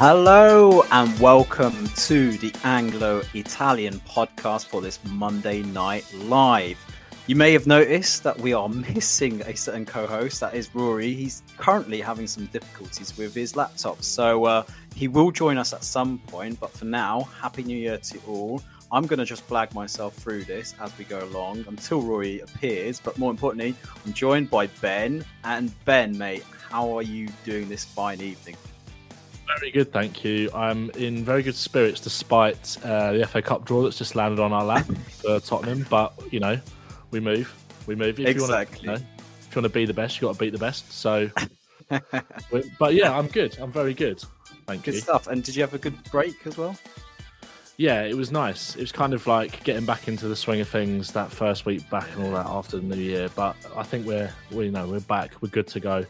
Hello and welcome to the Anglo Italian podcast for this Monday night live. You may have noticed that we are missing a certain co host, that is Ruairi. He's currently having some difficulties with his laptop, so uh, he will join us at some point. But for now, Happy New Year to all. I'm going to just flag myself through this as we go along until Ruairi appears. But more importantly, I'm joined by Ben. And Ben, mate, how are you doing this fine evening? Very good, thank you. I'm in very good spirits despite uh, the FA Cup draw that's just landed on our lap for Tottenham. But you know, we move, we move. If exactly. You, wanna, you know, if you want to be the best, you got to beat the best. So, but yeah, I'm good. I'm very good. Thank good you. Good stuff. And did you have a good break as well? Yeah, it was nice. It was kind of like getting back into the swing of things that first week back and all that after the new year. But I think we're we you know we're back. We're good to go,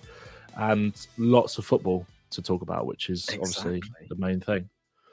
and lots of football to talk about, which is exactly. obviously the main thing.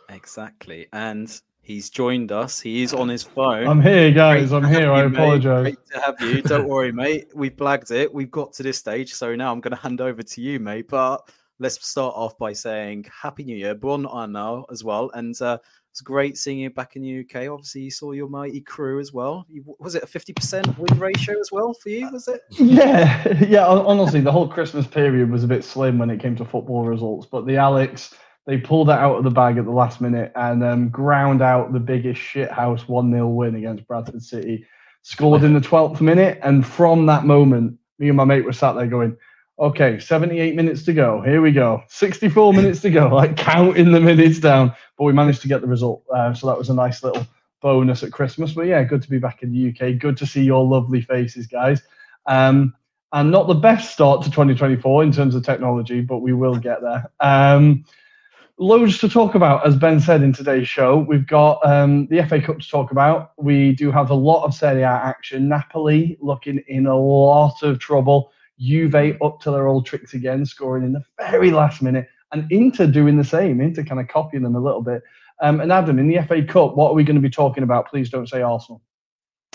Exactly. And he's joined us. He is on his phone. I'm here, guys. Great I'm here. I apologize. Great to have you. Don't worry, mate. We've blagged it. We've got to this stage. So now I'm going to hand over to you, mate. But let's start off by saying Happy New Year. Buon anno as well. And uh, it's great seeing you back in the UK. Obviously, you saw your mighty Crewe as well. Was it a 50% win ratio as well for you? Was it? Yeah, yeah. Honestly, the whole Christmas period was a bit slim when it came to football results. But the Alex, they pulled that out of the bag at the last minute and um, ground out the biggest shithouse 1 0 win against Bradford City. Scored in the 12th minute. And from that moment, me and my mate were sat there going, Okay, 78 minutes to go. Here we go. 64 minutes to go, like counting the minutes down. But we managed to get the result. Uh, so that was a nice little bonus at Christmas. But yeah, good to be back in the UK. Good to see your lovely faces, guys. Um, and not the best start to 2024 in terms of technology, but we will get there. Um, loads to talk about, as Ben said in today's show. We've got um, the FA Cup to talk about. We do have a lot of Serie A action. Napoli looking in a lot of trouble. Juve up to their old tricks again, scoring in the very last minute, and Inter doing the same. Inter kind of copying them a little bit. Um, and Adam, in the FA Cup, what are we going to be talking about? Please don't say Arsenal.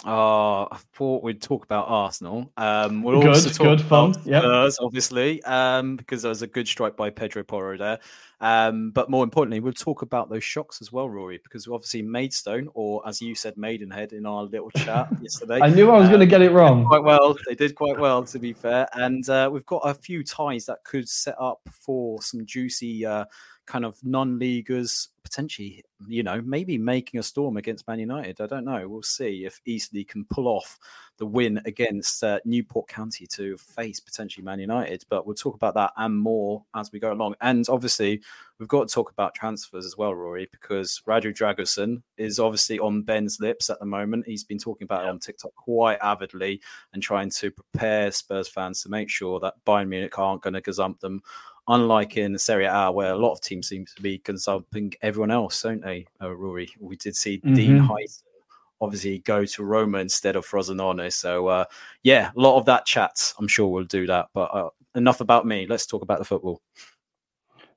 Oh, I thought we'd talk about Arsenal. Um, we'll good, also talk good, fun. Spurs, obviously, um, because there was a good strike by Pedro Porro there. Um, but more importantly, we'll talk about those shocks as well, Ruairi, because obviously Maidstone, or as you said, Maidenhead in our little chat yesterday. I knew I was um, going to get it wrong. Quite well, they did quite well, to be fair. And uh, we've got a few ties that could set up for some juicy uh, kind of non-leaguers potentially, you know, maybe making a storm against Man United. I don't know. We'll see if Eastleigh can pull off the win against uh, Newport County to face potentially Man United. But we'll talk about that and more as we go along. And obviously, we've got to talk about transfers as well, Ruairi, because Radu Dragusin is obviously on Ben's lips at the moment. He's been talking about it on TikTok quite avidly and trying to prepare Spurs fans to make sure that Bayern Munich aren't going to gazump them unlike in Serie A, where a lot of teams seem to be consulting everyone else, don't they, uh, Ruairi? We did see mm-hmm. Dean Huijsen obviously go to Roma instead of Frosinone. So, uh, yeah, a lot of that chat. I'm sure we'll do that. But uh, enough about me. Let's talk about the football.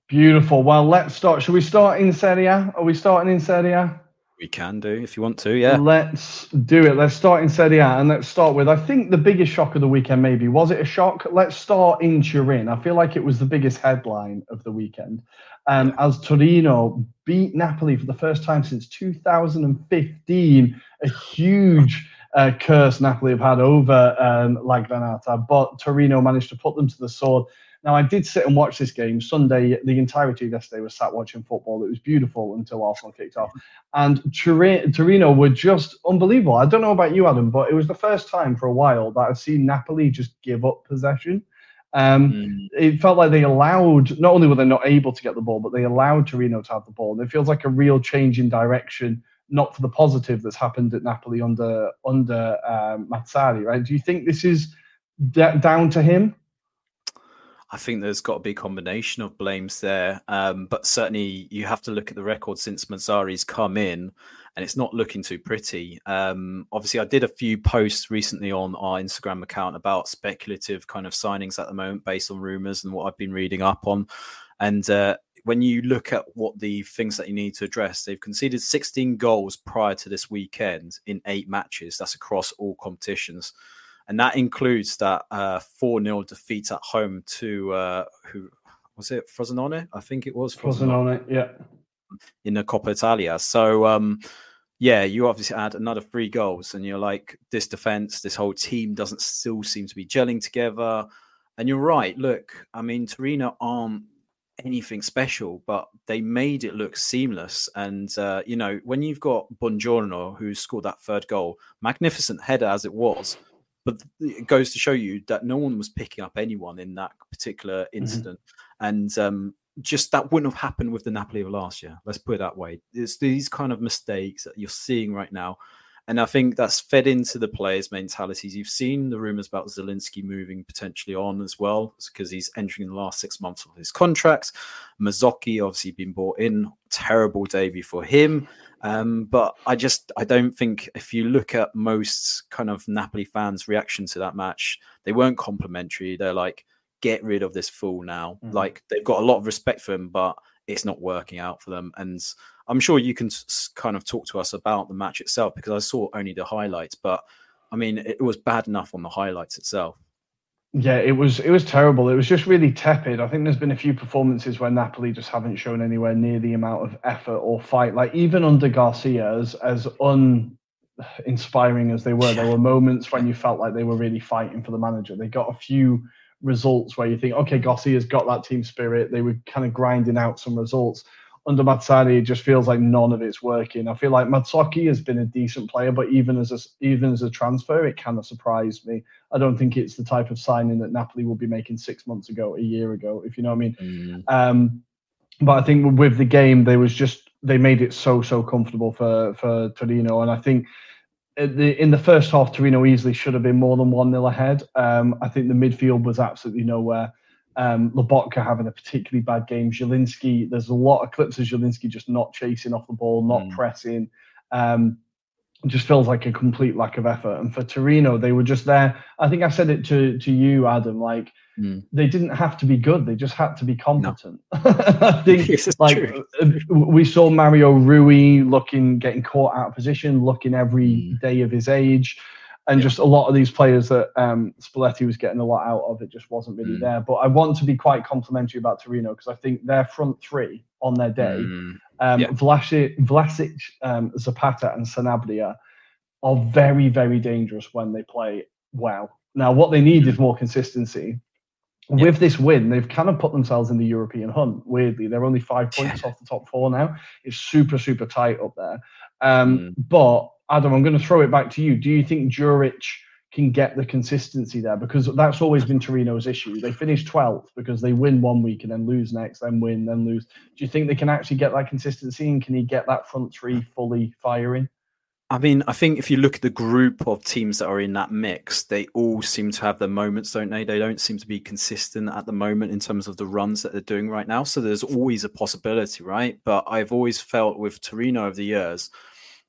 Beautiful. Well, let's start. Should we start in Serie A? Are we starting in Serie A? We can do if you want to, yeah. Let's do it. Let's start in Serie A and let's start with I think the biggest shock of the weekend, maybe. Was it a shock? Let's start in Turin. I feel like it was the biggest headline of the weekend. Um, as Torino beat Napoli for the first time since 2015. A huge uh, curse Napoli have had over um, Lagranata, but Torino managed to put them to the sword. Now, I did sit and watch this game Sunday. The entirety of yesterday was sat watching football. It was beautiful until Arsenal kicked off. And Torino were just unbelievable. I don't know about you, Adam, but it was the first time for a while that I've seen Napoli just give up possession. Um, mm. It felt like they allowed, not only were they not able to get the ball, but they allowed Torino to have the ball. And it feels like a real change in direction, not for the positive that's happened at Napoli under under um, Mazzarri, right? Do you think this is d- down to him? I think there's got to be a combination of blames there, um, but certainly you have to look at the record since Mazzarri's come in, and it's not looking too pretty. Um, obviously, I did a few posts recently on our Instagram account about speculative kind of signings at the moment, based on rumors and what I've been reading up on. And uh, when you look at what the things that you need to address, they've conceded 16 goals prior to this weekend in eight matches. That's across all competitions and that includes that uh, four uh, 0 defeat at home to uh, who was it Frosinone? I think it was Frosinone. Yeah, in the Coppa Italia. So um, yeah, you obviously add another three goals, and you're like, this defense, this whole team doesn't still seem to be gelling together. And you're right. Look, I mean, Torino aren't anything special, but they made it look seamless. And uh, you know, when you've got Buongiorno who scored that third goal, magnificent header as it was, but it goes to show you that no one was picking up anyone in that particular mm-hmm. incident, mm-hmm. and um, just that wouldn't have happened with the Napoli of last year. Let's put it that way. It's these kind of mistakes that you're seeing right now. And I think that's fed into the players' mentalities. You've seen the rumors about Zielinski moving potentially on as well, because he's entering the last six months of his contracts. Mazzocchi obviously been bought in. Terrible debut for him. Um, but I just I don't think if you look at most kind of Napoli fans' reaction to that match, they weren't complimentary. They're like, get rid of this fool now. Mm-hmm. Like they've got a lot of respect for him, but it's not working out for them. And I'm sure you can kind of talk to us about the match itself because I saw only the highlights, but I mean it was bad enough on the highlights itself. Yeah, it was it was terrible. It was just really tepid. I think there's been a few performances where Napoli just haven't shown anywhere near the amount of effort or fight. Like even under Garcia, as as uninspiring as they were, there were moments when you felt like they were really fighting for the manager. They got a few results where you think, okay, Garcia's got that team spirit. They were kind of grinding out some results under Mazzarri, it just feels like none of it's working. I feel like Mazzocchi has been a decent player, but even as a even as a transfer, it kind of surprised me. I don't think it's the type of signing that Napoli would be making six months ago, a year ago, if you know what I mean. Mm. Um, but I think with the game, they was just they made it so so comfortable for for Torino, and I think. The, in the first half, Torino easily should have been more than 1 0 ahead. Um, I think the midfield was absolutely nowhere um, Lobotka having a particularly bad game. Zielinski, there's a lot of clips of Zielinski just not chasing off the ball, not mm. pressing. Um, just feels like a complete lack of effort. And for Torino, they were just there. I think I said it to to you, Adam. Like mm. they didn't have to be good; they just had to be competent. No. I think like true. Uh, we saw Mario Rui looking, getting caught out of position, looking every mm. day of his age and just a lot of these players that um, Spalletti was getting a lot out of, it just wasn't really mm. there. But I want to be quite complimentary about Torino because I think their front three on their day, mm. um, yeah. Vlasic, Vlasic um, Zapata, and Sanabria, are very, very dangerous when they play well. Now, what they need mm. is more consistency. Yeah. With this win, they've kind of put themselves in the European hunt. Weirdly, they're only five points off the top four now. It's super, super tight up there. Um, mm. But Adam, I'm going to throw it back to you. Do you think Juric can get the consistency there? Because that's always been Torino's issue. They finish 12th because they win one week and then lose next, then win, then lose. Do you think they can actually get that consistency and can he get that front three fully firing? I mean, I think if you look at the group of teams that are in that mix, they all seem to have their moments, don't they? They don't seem to be consistent at the moment in terms of the runs that they're doing right now. So there's always a possibility, right? But I've always felt with Torino over the years,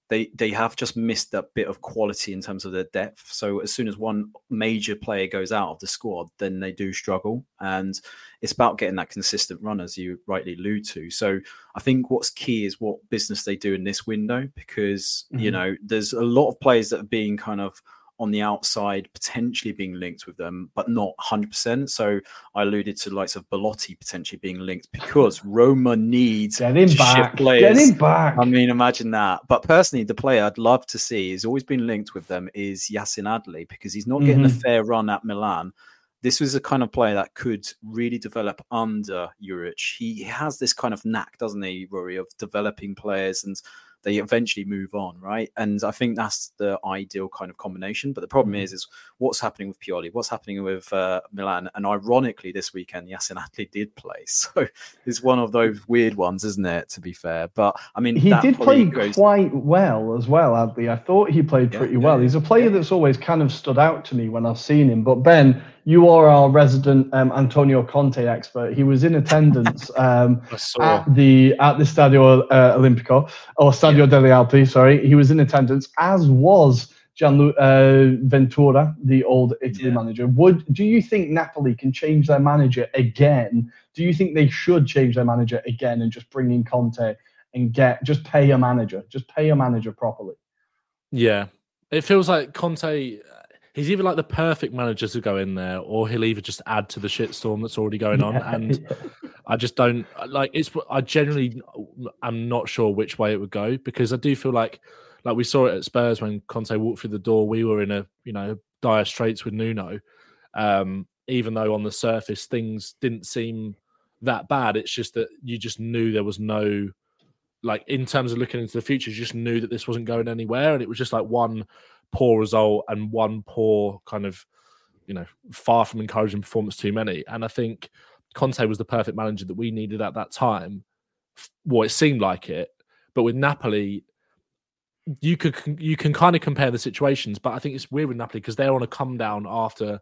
they they have just missed that bit of quality in terms of their depth. So as soon as one major player goes out of the squad, then they do struggle, and it's about getting that consistent run, as you rightly allude to. So I think what's key is what business they do in this window, because mm-hmm. you know there's a lot of players that are being kind of on the outside potentially being linked with them, but not 100%. So I alluded to the likes of Belotti potentially being linked because Roma needs Get him to back. players. Get him back. I mean, imagine that. But personally, the player I'd love to see has always been linked with them is Yacine Adli because he's not getting a Mhm. fair run at Milan. This was a kind of player that could really develop under Juric. He has this kind of knack, doesn't he, Ruairi, of developing players and they eventually move on, right? And I think that's the ideal kind of combination. But the problem is, is what's happening with Pioli, what's happening with uh, Milan, and ironically, this weekend Yacine Adli did play, so it's one of those weird ones, isn't it? To be fair, but I mean, he did play goes- quite well as well, Adli. I thought he played pretty yeah, well. He's a player yeah. that's always kind of stood out to me when I've seen him. But Ben, you are our resident um, Antonio Conte expert. He was in attendance um, at the at the Stadio uh, Olimpico or Stadio delle Alpi. Sorry, he was in attendance, as was Gianlu- uh, Ventura, the old Italy Yeah. manager. Would do you think Napoli can change their manager again? Do you think they should change their manager again and just bring in Conte and get just pay a manager, just pay a manager properly? Yeah, it feels like Conte. He's either like the perfect manager to go in there, or he'll either just add to the shitstorm that's already going on. And I just don't like. It's. I generally am not sure which way it would go because I do feel like, like we saw it at Spurs when Conte walked through the door. We were in a you know dire straits with Nuno. Um, even though on the surface things didn't seem that bad, it's just that you just knew there was no like in terms of looking into the future, you just knew that this wasn't going anywhere, and it was just like one poor result and one poor kind of, you know, far from encouraging performance too many. And I think Conte was the perfect manager that we needed at that time. Well, it seemed like it, but with Napoli, you could you can kind of compare the situations, but I think it's weird with Napoli because they're on a come down after,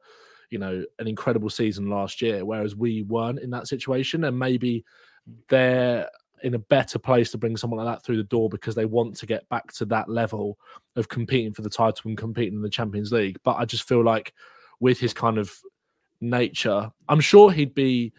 you know, an incredible season last year, whereas we weren't in that situation, and maybe they're in a better place to bring someone like that through the door because they want to get back to that level of competing for the title and competing in the Champions League. But I just feel like with his kind of nature, I'm sure he'd be,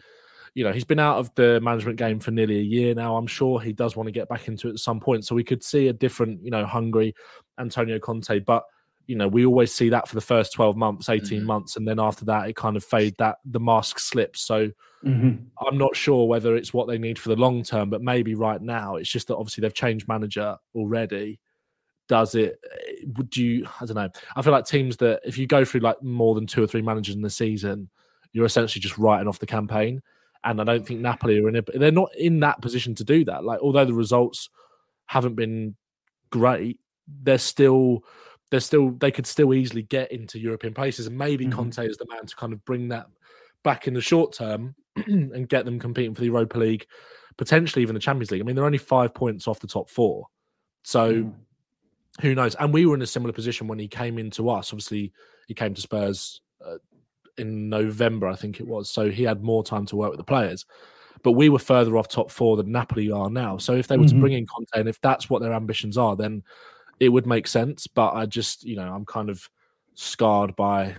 you know, he's been out of the management game for nearly a year now. I'm sure he does want to get back into it at some point. So we could see a different, you know, hungry Antonio Conte. But you know, we always see that for the first 12 months, 18 Mhm. months, and then after that, it kind of fade that the mask slips. So Mhm. I'm not sure whether it's what they need for the long term, but maybe right now it's just that obviously they've changed manager already. Does it? eh, Would you? I don't know. I feel like teams that if you go through like more than two or three managers in the season, you're essentially just writing off the campaign. And I don't think Napoli are in it. They're not in that position to do that. Like although the results haven't been great, they're still they're still they could still easily get into European places. And maybe Mhm. Conte is the man to kind of bring that back in the short term and get them competing for the Europa League, potentially even the Champions League. I mean, they're only five points off the top four. So Mm. who knows? And we were in a similar position when he came into us. Obviously, he came to Spurs uh, in November, I think it was. So he had more time to work with the players. But we were further off top four than Napoli are now. So if they were to Mhm. bring in Conte, and if that's what their ambitions are, then it would make sense. But I just, you know, I'm kind of scarred by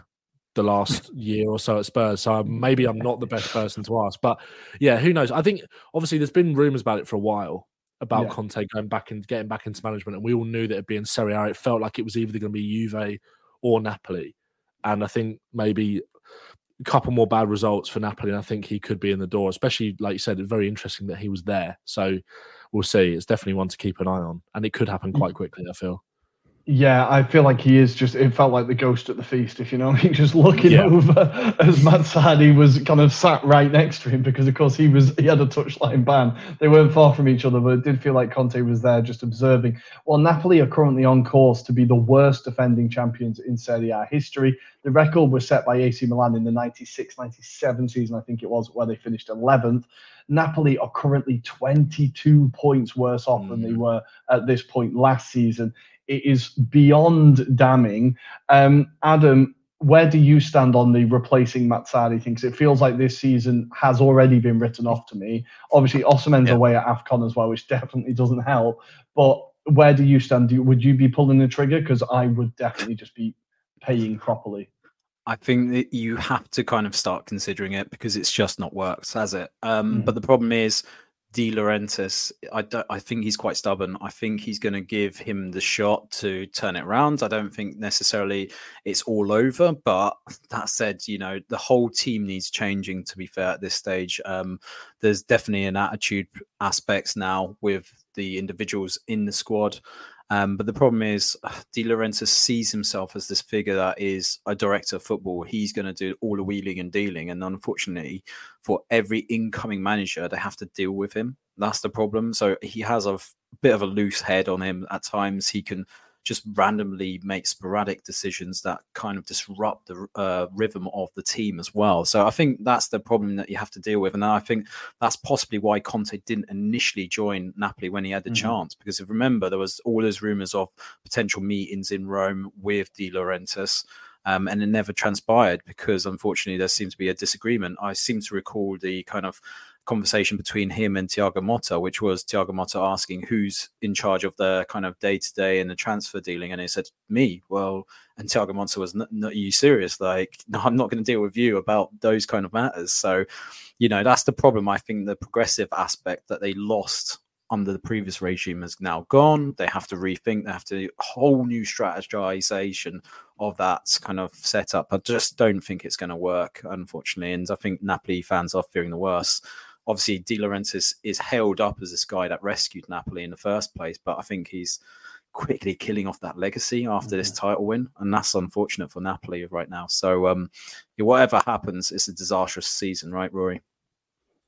the last year or so at Spurs. So maybe I'm not the best person to ask. But yeah, who knows? I think obviously there's been rumours about it for a while about Yeah. Conte going back and getting back into management, and we all knew that it'd be in Serie A. It felt like it was either going to be Juve or Napoli, and I think maybe a couple more bad results for Napoli, and I think he could be in the door. Especially like you said, it's very interesting that he was there. So we'll see. It's definitely one to keep an eye on, and it could happen mm. quite quickly. I feel. Yeah, I feel like he is just. It felt like the ghost at the feast, if you know mean. Just looking Yeah. over as Mazzarri was kind of sat right next to him because, of course, he was he had a touchline ban. They weren't far from each other, but it did feel like Conte was there just observing. Well, Napoli are currently on course to be the worst defending champions in Serie A history. The record was set by AC Milan in the 96-97 season, I think it was, where they finished 11th. Napoli are currently 22 points worse off than they Mm. were at this point last season it is beyond damning. Um, Adam, where do you stand on the replacing Mazzarri thing? 'Cause it feels like this season has already been written off to me. Obviously, Osimhen's Yeah. away at AFCON as well, which definitely doesn't help. But where do you stand? Do you, would you be pulling the trigger? Because I would definitely just be paying properly. I think that you have to kind of start considering it because it's just not worked, has it? Um, Mm. But the problem is De Laurentiis, I don't. I think he's quite stubborn. I think he's going to give him the shot to turn it around. I don't think necessarily it's all over. But that said, you know, the whole team needs changing. To be fair, at this stage, um, there's definitely an attitude aspects now with the individuals in the squad. Um, but the problem is, De Laurentiis sees himself as this figure that is a director of football. He's going to do all the wheeling and dealing. And unfortunately, for every incoming manager, they have to deal with him. That's the problem. So he has a bit of a loose head on him at times. He can just randomly make sporadic decisions that kind of disrupt the uh, rhythm of the team as well. So I think that's the problem that you have to deal with, and I think that's possibly why Conte didn't initially join Napoli when he had the mm-hmm. chance, because if remember there was all those rumours of potential meetings in Rome with De Laurentiis. Um, and it never transpired because unfortunately there seems to be a disagreement. I seem to recall the kind of conversation between him and Thiago Motta, which was Thiago Motta asking who's in charge of the kind of day to day and the transfer dealing, and he said me. Well, and Thiago Motta was, "Not are you serious? Like, no, I'm not going to deal with you about those kind of matters." So, you know, that's the problem. I think the progressive aspect that they lost under the previous regime is now gone. They have to rethink. They have to whole new strategization of that kind of setup. I just don't think it's going to work, unfortunately. And I think Napoli fans are fearing the worst obviously De Laurentiis is hailed up as this guy that rescued Napoli in the first place, but I think he's quickly killing off that legacy after mm-hmm. this title win, and that's unfortunate for Napoli right now. So, um, whatever happens, it's a disastrous season, right, Ruairi?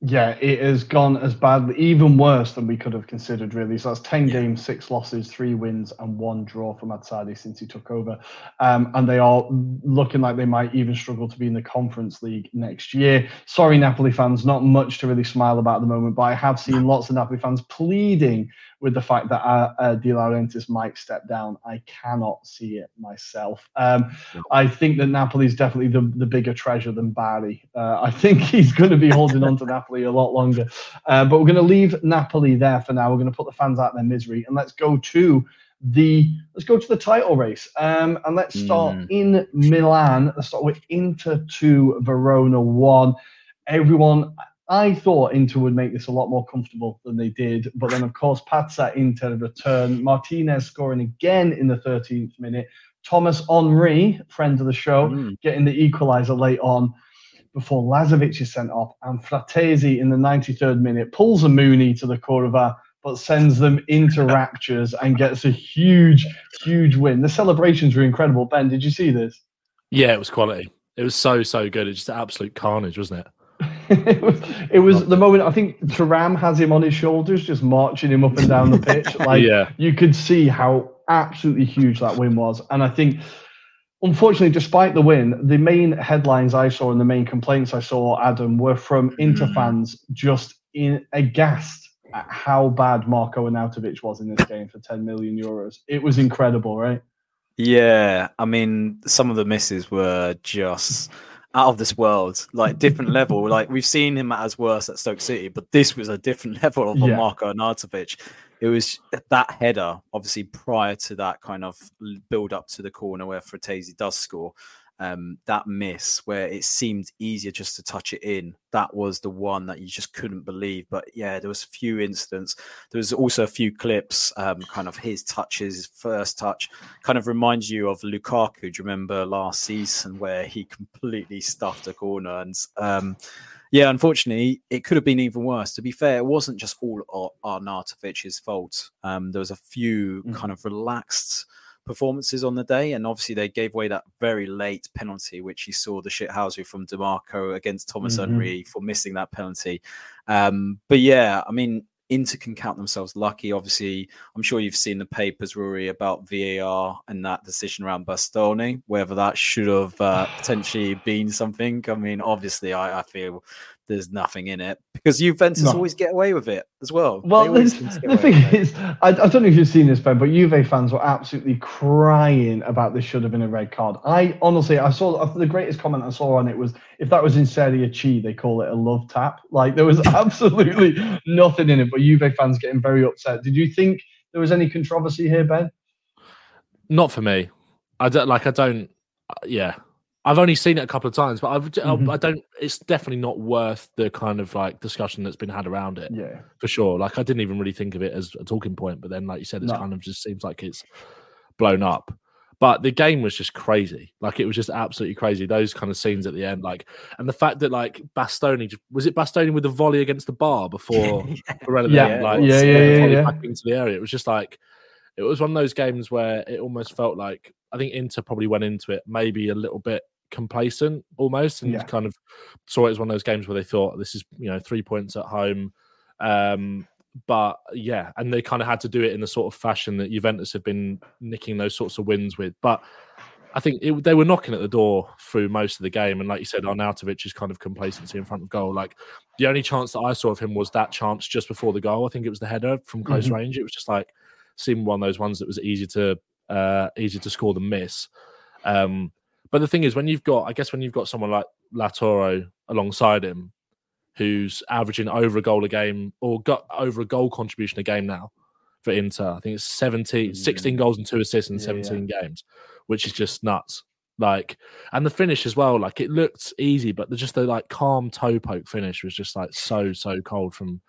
Yeah, it has gone as bad, even worse than we could have considered, really. So that's 10 yeah. games, six losses, three wins, and one draw for Mazzarri since he took over. Um, and they are looking like they might even struggle to be in the Conference League next year. Sorry, Napoli fans, not much to really smile about at the moment, but I have seen lots of Napoli fans pleading with the fact that uh, uh, De Laurentiis might step down. I cannot see it myself. Um, I think that Napoli is definitely the, the bigger treasure than Bari. Uh, I think he's going to be holding on to Napoli a lot longer. Uh, but we're going to leave Napoli there for now. We're going to put the fans out of their misery and let's go to the let's go to the title race um, and let's start mm. in Milan. Let's start with Inter two, Verona one. Everyone I thought Inter would make this a lot more comfortable than they did. But then, of course, Pazza Inter return. Martinez scoring again in the 13th minute. Thomas Henry, friend of the show, mm. getting the equaliser late on before Lazovic is sent off. And Frattesi in the 93rd minute pulls a Mooney to the Curva, but sends them into raptures and gets a huge, huge win. The celebrations were incredible. Ben, did you see this? Yeah, it was quality. It was so, so good. It's just absolute carnage, wasn't it? it was, it was the moment I think Thuram has him on his shoulders, just marching him up and down the pitch. Like yeah. you could see how absolutely huge that win was, and I think. Unfortunately, despite the win, the main headlines I saw and the main complaints I saw, Adam, were from Inter mm. fans just in aghast at how bad Marco Arnautovic was in this game for 10 million euros. It was incredible, right? Yeah, I mean, some of the misses were just out of this world, like different level. Like we've seen him at his worst at Stoke City, but this was a different level of yeah. Marco Arnautovic. It was that header, obviously prior to that kind of build up to the corner where Frattesi does score um, that miss where it seemed easier just to touch it in. That was the one that you just couldn't believe. But yeah, there was a few incidents. There was also a few clips, um, kind of his touches, his first touch, kind of reminds you of Lukaku. Do you remember last season where he completely stuffed a corner? And um, yeah, unfortunately, it could have been even worse. To be fair, it wasn't just all Arnautovic's fault. Um, there was a few mm. kind of relaxed performances on the day. And obviously, they gave away that very late penalty, which you saw the shithousery from Dimarco against Thomas mm-hmm. Henry for missing that penalty. Um, but yeah, I mean, Inter can count themselves lucky. Obviously, I'm sure you've seen the papers, Ruairi, about VAR and that decision around Bastoni, whether that should have uh, potentially been something. I mean, obviously, I, I, feel there's nothing in it because Juventus no. always get away with it as well. Well, the thing is, I, I, don't know if you've seen this, Ben, but Juve fans were absolutely crying about this should have been a red card. I honestly, I saw the greatest comment I saw on it was if that was in Serie C, they call it a love tap. Like there was absolutely nothing in it, but Juve fans getting very upset. Did you think there was any controversy here, Ben? Not for me. I don't like. I don't. Uh, yeah, I've only seen it a couple of times, but I've, mm-hmm. I don't. It's definitely not worth the kind of like discussion that's been had around it. Yeah, for sure. Like I didn't even really think of it as a talking point, but then, like you said, it no. kind of just seems like it's blown up. But the game was just crazy. Like it was just absolutely crazy. Those kind of scenes at the end, like, and the fact that like Bastoni was it Bastoni with the volley against the bar before yeah. like yeah, yeah, yeah, yeah, back into the area. It was just like it was one of those games where it almost felt like I think Inter probably went into it maybe a little bit complacent almost and yeah. kind of saw it as one of those games where they thought this is you know three points at home um but yeah, and they kind of had to do it in the sort of fashion that Juventus have been nicking those sorts of wins with. But I think it, they were knocking at the door through most of the game, and like you said, Arnautovic's kind of complacency in front of goal. Like the only chance that I saw of him was that chance just before the goal. I think it was the header from close mm-hmm. range. It was just like seemed one of those ones that was easy to uh, easy to score than miss. Um, but the thing is, when you've got, I guess, when you've got someone like Lautaro alongside him, who's averaging over a goal a game or got over a goal contribution a game now for Inter. I think it's 17, mm. 16 goals and two assists in yeah, 17 yeah. games, which is just nuts. Like, and the finish as well, like it looked easy, but the, just the like calm toe poke finish was just like so, so cold from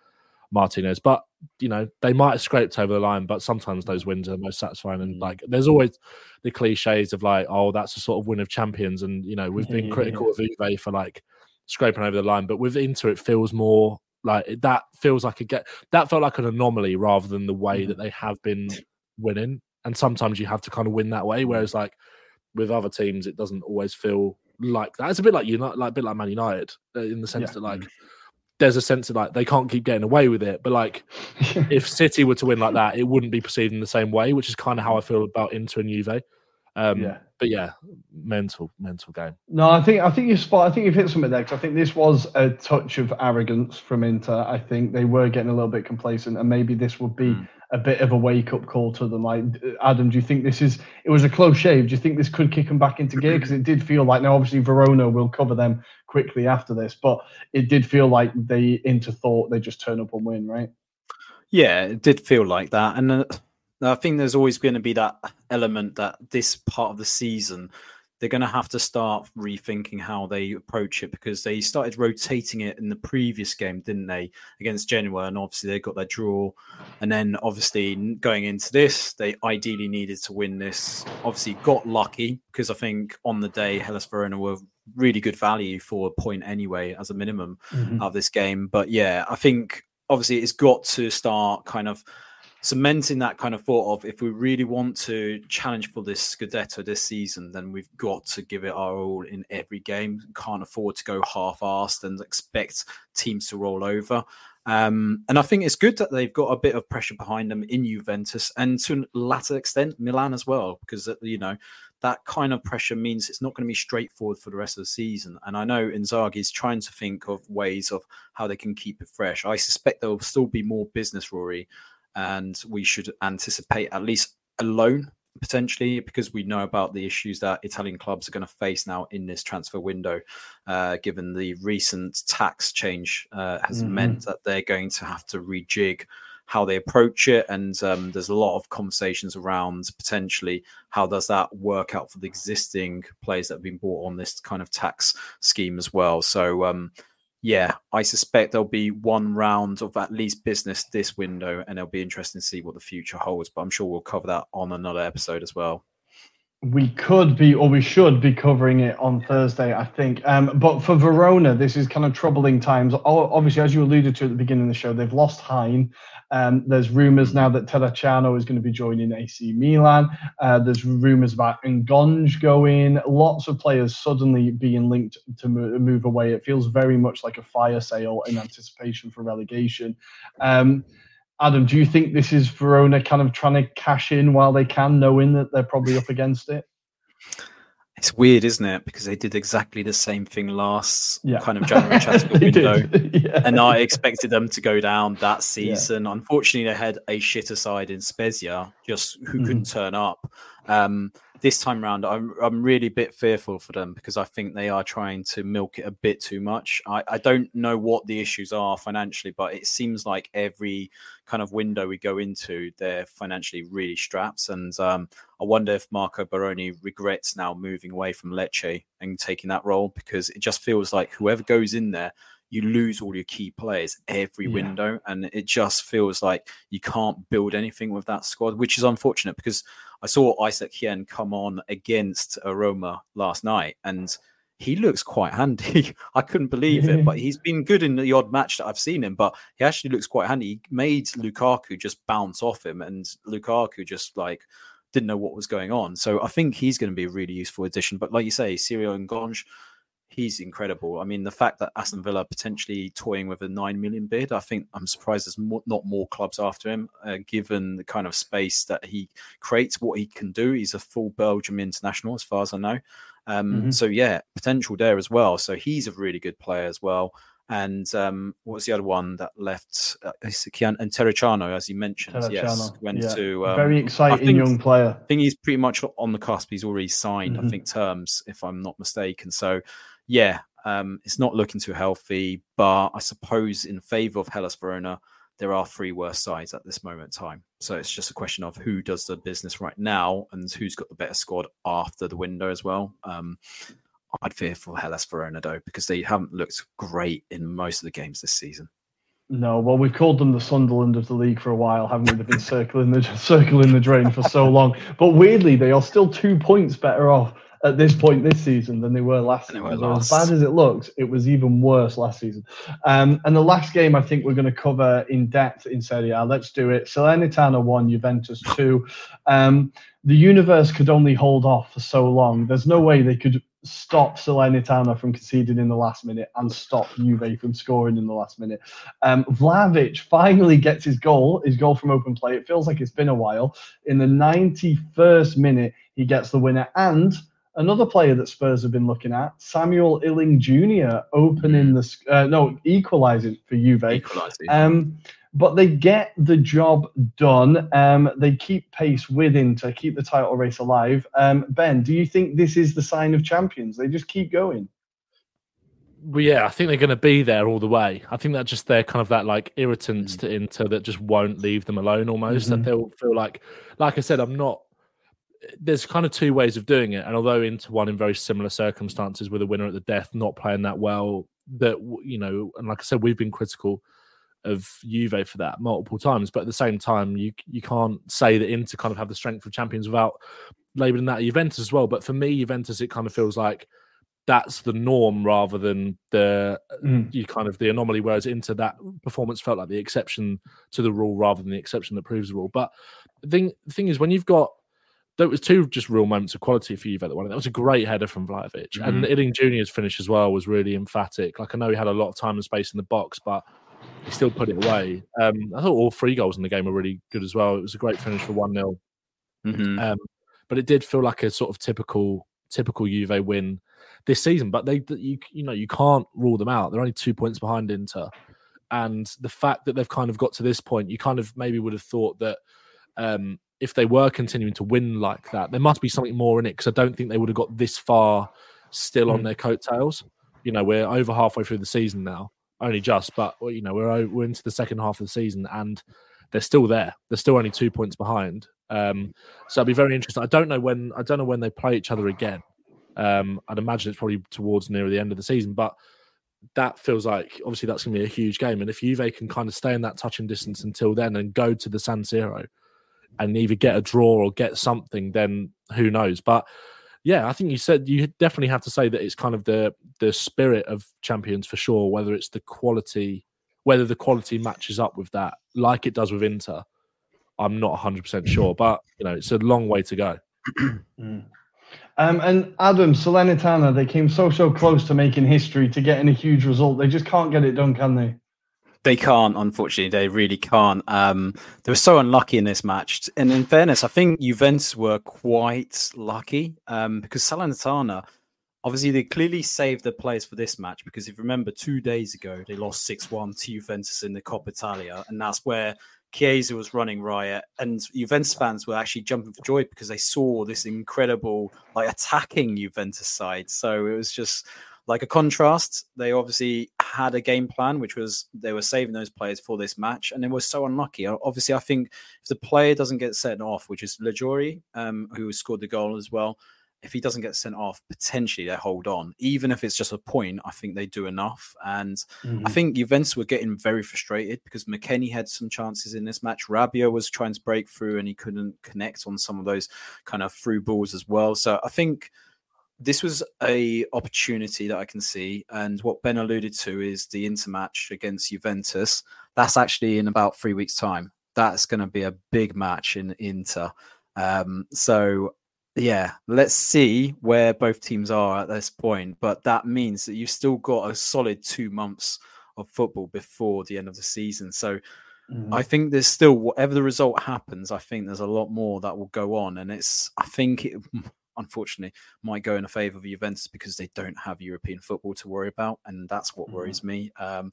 Martinez. But, you know, they might have scraped over the line, but sometimes those wins are most satisfying. And like, there's always the cliches of like, oh, that's a sort of win of champions. And, you know, we've been critical of Juve for like, scraping over the line. But with Inter, it feels more like that feels like a get that felt like an anomaly rather than the way that mm. they have been winning. And sometimes you have to kind of win that way. Whereas like with other teams, it doesn't always feel like that. It's a bit like United, like a bit like Man United uh, in the sense yeah. that like there's a sense of like they can't keep getting away with it. But like if City were to win like that, it wouldn't be perceived in the same way, which is kind of how I feel about Inter and Juve. Um, yeah. But yeah, mental, mental game. No, I think I think you spot. I think you've hit something there because I think this was a touch of arrogance from Inter. I think they were getting a little bit complacent, and maybe this would be mm. A bit of a wake up call to them. Like Adam, do you think this is? It was a close shave. Do you think this could kick them back into gear? Because it did feel like now, obviously, Verona will cover them quickly after this, but it did feel like they into thought they just turn up and win, right? Yeah, it did feel like that, and. Uh I think there's always going to be that element that this part of the season they're going to have to start rethinking how they approach it because they started rotating it in the previous game, didn't they, against Genoa? And obviously they got their draw. And then obviously going into this, they ideally needed to win this. Obviously got lucky because I think on the day Hellas Verona were really good value for a point anyway as a minimum mm-hmm. of this game. But yeah, I think obviously it's got to start kind of cementing that kind of thought of if we really want to challenge for this Scudetto this season, then we've got to give it our all in every game. Can't afford to go half-assed and expect teams to roll over. Um, and I think it's good that they've got a bit of pressure behind them in Juventus and to a latter extent Milan as well, because uh, you know that kind of pressure means it's not going to be straightforward for the rest of the season. And I know Inzaghi is trying to think of ways of how they can keep it fresh. I suspect there will still be more business, Ruairi, and we should anticipate at least a loan potentially because we know about the issues that Italian clubs are going to face now in this transfer window, uh, given the recent tax change uh, has mm-hmm. meant that they're going to have to rejig how they approach it and um, there's a lot of conversations around potentially how does that work out for the existing players that have been bought on this kind of tax scheme as well so um, yeah, I suspect there'll be one round of at least business this window, and it'll be interesting to see what the future holds. But I'm sure we'll cover that on another episode as well we could be or we should be covering it on Thursday, I think. Um, but for Verona, this is kind of troubling times. Obviously, as you alluded to at the beginning of the show, they've lost Hien. Um, there's rumours now that Terracciano is going to be joining AC Milan. Uh, there's rumours about Ngonge going. Lots of players suddenly being linked to move away. It feels very much like a fire sale in anticipation for relegation. Um, Adam, do you think this is Verona kind of trying to cash in while they can, knowing that they're probably up against it? It's weird, isn't it? Because they did exactly the same thing last yeah. kind of January transfer window, yeah. and I expected them to go down that season. Yeah. Unfortunately, they had a shitter side in Spezia, just who mm. couldn't turn up. Um, this time round, I'm I'm really a bit fearful for them because I think they are trying to milk it a bit too much. I, I don't know what the issues are financially, but it seems like every kind of window we go into, they're financially really strapped. And um, I wonder if Marco Baroni regrets now moving away from Lecce and taking that role because it just feels like whoever goes in there you lose all your key players every yeah. window and it just feels like you can't build anything with that squad which is unfortunate because i saw Isak Hien come on against Roma last night and he looks quite handy. I couldn't believe it but he's been good in the odd match that i've seen him but he actually looks quite handy. He made lukaku just bounce off him and lukaku just like didn't know what was going on. So i think he's going to be a really useful addition but like you say Cyril and Ngonge he's incredible. I mean, the fact that Aston Villa potentially toying with a nine million bid, I think I'm surprised there's more, not more clubs after him, uh, given the kind of space that he creates, what he can do. He's a full Belgium international, as far as I know. Um, mm-hmm. So yeah, potential there as well. So he's a really good player as well. And um, what was the other one that left? Uh, and Terracciano, as you mentioned, yes, went yeah. to um, very exciting think, young player. I think he's pretty much on the cusp. He's already signed, mm-hmm. I think, terms, if I'm not mistaken. So yeah, um, it's not looking too healthy. But I suppose in favour of Hellas Verona, there are three worse sides at this moment in time. So it's just a question of who does the business right now and who's got the better squad after the window as well. Um, I'd fear for Hellas Verona though because they haven't looked great in most of the games this season. No, well, we've called them the Sunderland of the league for a while, haven't we? They've been circling the circling the drain for so long. But weirdly, they are still two points better off at this point this season than they were last season. Were as bad as it looks, it was even worse last season. Um, and the last game I think we're going to cover in depth in Serie A. Let's do it. Salernitana one, Juventus two. Um, the universe could only hold off for so long. There's no way they could stop Salernitana from conceding in the last minute and stop Juve from scoring in the last minute. Um, Vlahovic finally gets his goal, his goal from open play. It feels like it's been a while. In the 91st minute, he gets the winner. And Another player that Spurs have been looking at, Samuel Iling Jr., opening the uh, no equalising for Juve. Equalising. Um, but they get the job done. Um, they keep pace with Inter, keep the title race alive. Um, ben, do you think this is the sign of champions? They just keep going. Well, yeah, I think they're going to be there all the way. I think that just they're kind of that like irritants mm. to Inter that just won't leave them alone. Almost mm-hmm. that they'll feel like, like I said, I'm not there's kind of two ways of doing it, and although into one in very similar circumstances with a winner at the death not playing that well, that you know, and like I said, we've been critical of Juve for that multiple times, but at the same time, you you can't say that Inter kind of have the strength of champions without labeling that Juventus as well. But for me, Juventus, it kind of feels like that's the norm rather than the mm. you kind of the anomaly. Whereas Inter that performance felt like the exception to the rule rather than the exception that proves the rule. But the thing the thing is when you've got there was two just real moments of quality for Juve at the one. That was a great header from Vlahovic. Mm-hmm. And Iling Jr.'s finish as well was really emphatic. Like I know he had a lot of time and space in the box, but he still put it away. Um, I thought all three goals in the game were really good as well. It was a great finish for 1 0. Mm-hmm. Um, but it did feel like a sort of typical typical Juve win this season. But they, you, you know, you can't rule them out. They're only two points behind Inter, and the fact that they've kind of got to this point, you kind of maybe would have thought that um, if they were continuing to win like that, there must be something more in it because I don't think they would have got this far still mm. on their coattails. You know, we're over halfway through the season now, only just, but you know, we're we're into the second half of the season and they're still there. They're still only two points behind. Um, so I'd be very interested. I don't know when I don't know when they play each other again. Um, I'd imagine it's probably towards near the end of the season, but that feels like obviously that's going to be a huge game. And if Juve can kind of stay in that touching distance until then and go to the San Siro, and either get a draw or get something, then who knows? But yeah, I think you said you definitely have to say that it's kind of the the spirit of champions for sure. Whether it's the quality, whether the quality matches up with that, like it does with Inter, I'm not 100 percent sure. But you know, it's a long way to go. mm. Um, and Adam Salernitana, they came so so close to making history, to getting a huge result. They just can't get it done, can they? They can't, unfortunately. They really can't. Um, they were so unlucky in this match. And in fairness, I think Juventus were quite lucky um, because Salernitana, obviously, they clearly saved their players for this match because if you remember, two days ago, they lost 6 1 to Juventus in the Coppa Italia. And that's where Chiesa was running riot, and Juventus fans were actually jumping for joy because they saw this incredible, like attacking Juventus side. So it was just like a contrast. They obviously had a game plan, which was they were saving those players for this match, and they were so unlucky. Obviously, I think if the player doesn't get sent off, which is Lajori, um, who scored the goal as well, if he doesn't get sent off, potentially they hold on. Even if it's just a point, I think they do enough. And mm-hmm. I think Juventus were getting very frustrated because McKennie had some chances in this match. Rabiot was trying to break through and he couldn't connect on some of those kind of through balls as well. So I think this was a opportunity that I can see, and what Ben alluded to is the intermatch against Juventus. That's actually in about three weeks' time. That's going to be a big match in Inter. Um, so yeah, let's see where both teams are at this point. But that means that you've still got a solid two months of football before the end of the season. So mm. I think there's still whatever the result happens. I think there's a lot more that will go on, and it's I think it unfortunately might go in a favour of Juventus because they don't have European football to worry about, and that's what mm. worries me. Um,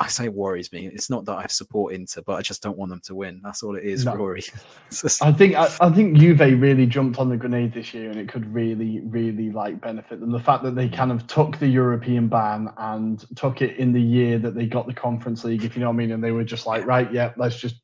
I say worries me. It's not that I support Inter, but I just don't want them to win. That's all it is, no. Ruairi. I think I, I, think Juve really jumped on the grenade this year, and it could really, really like benefit them. The fact that they kind of took the European ban and took it in the year that they got the Conference League, if you know what I mean, and they were just like, right, yeah, let's just.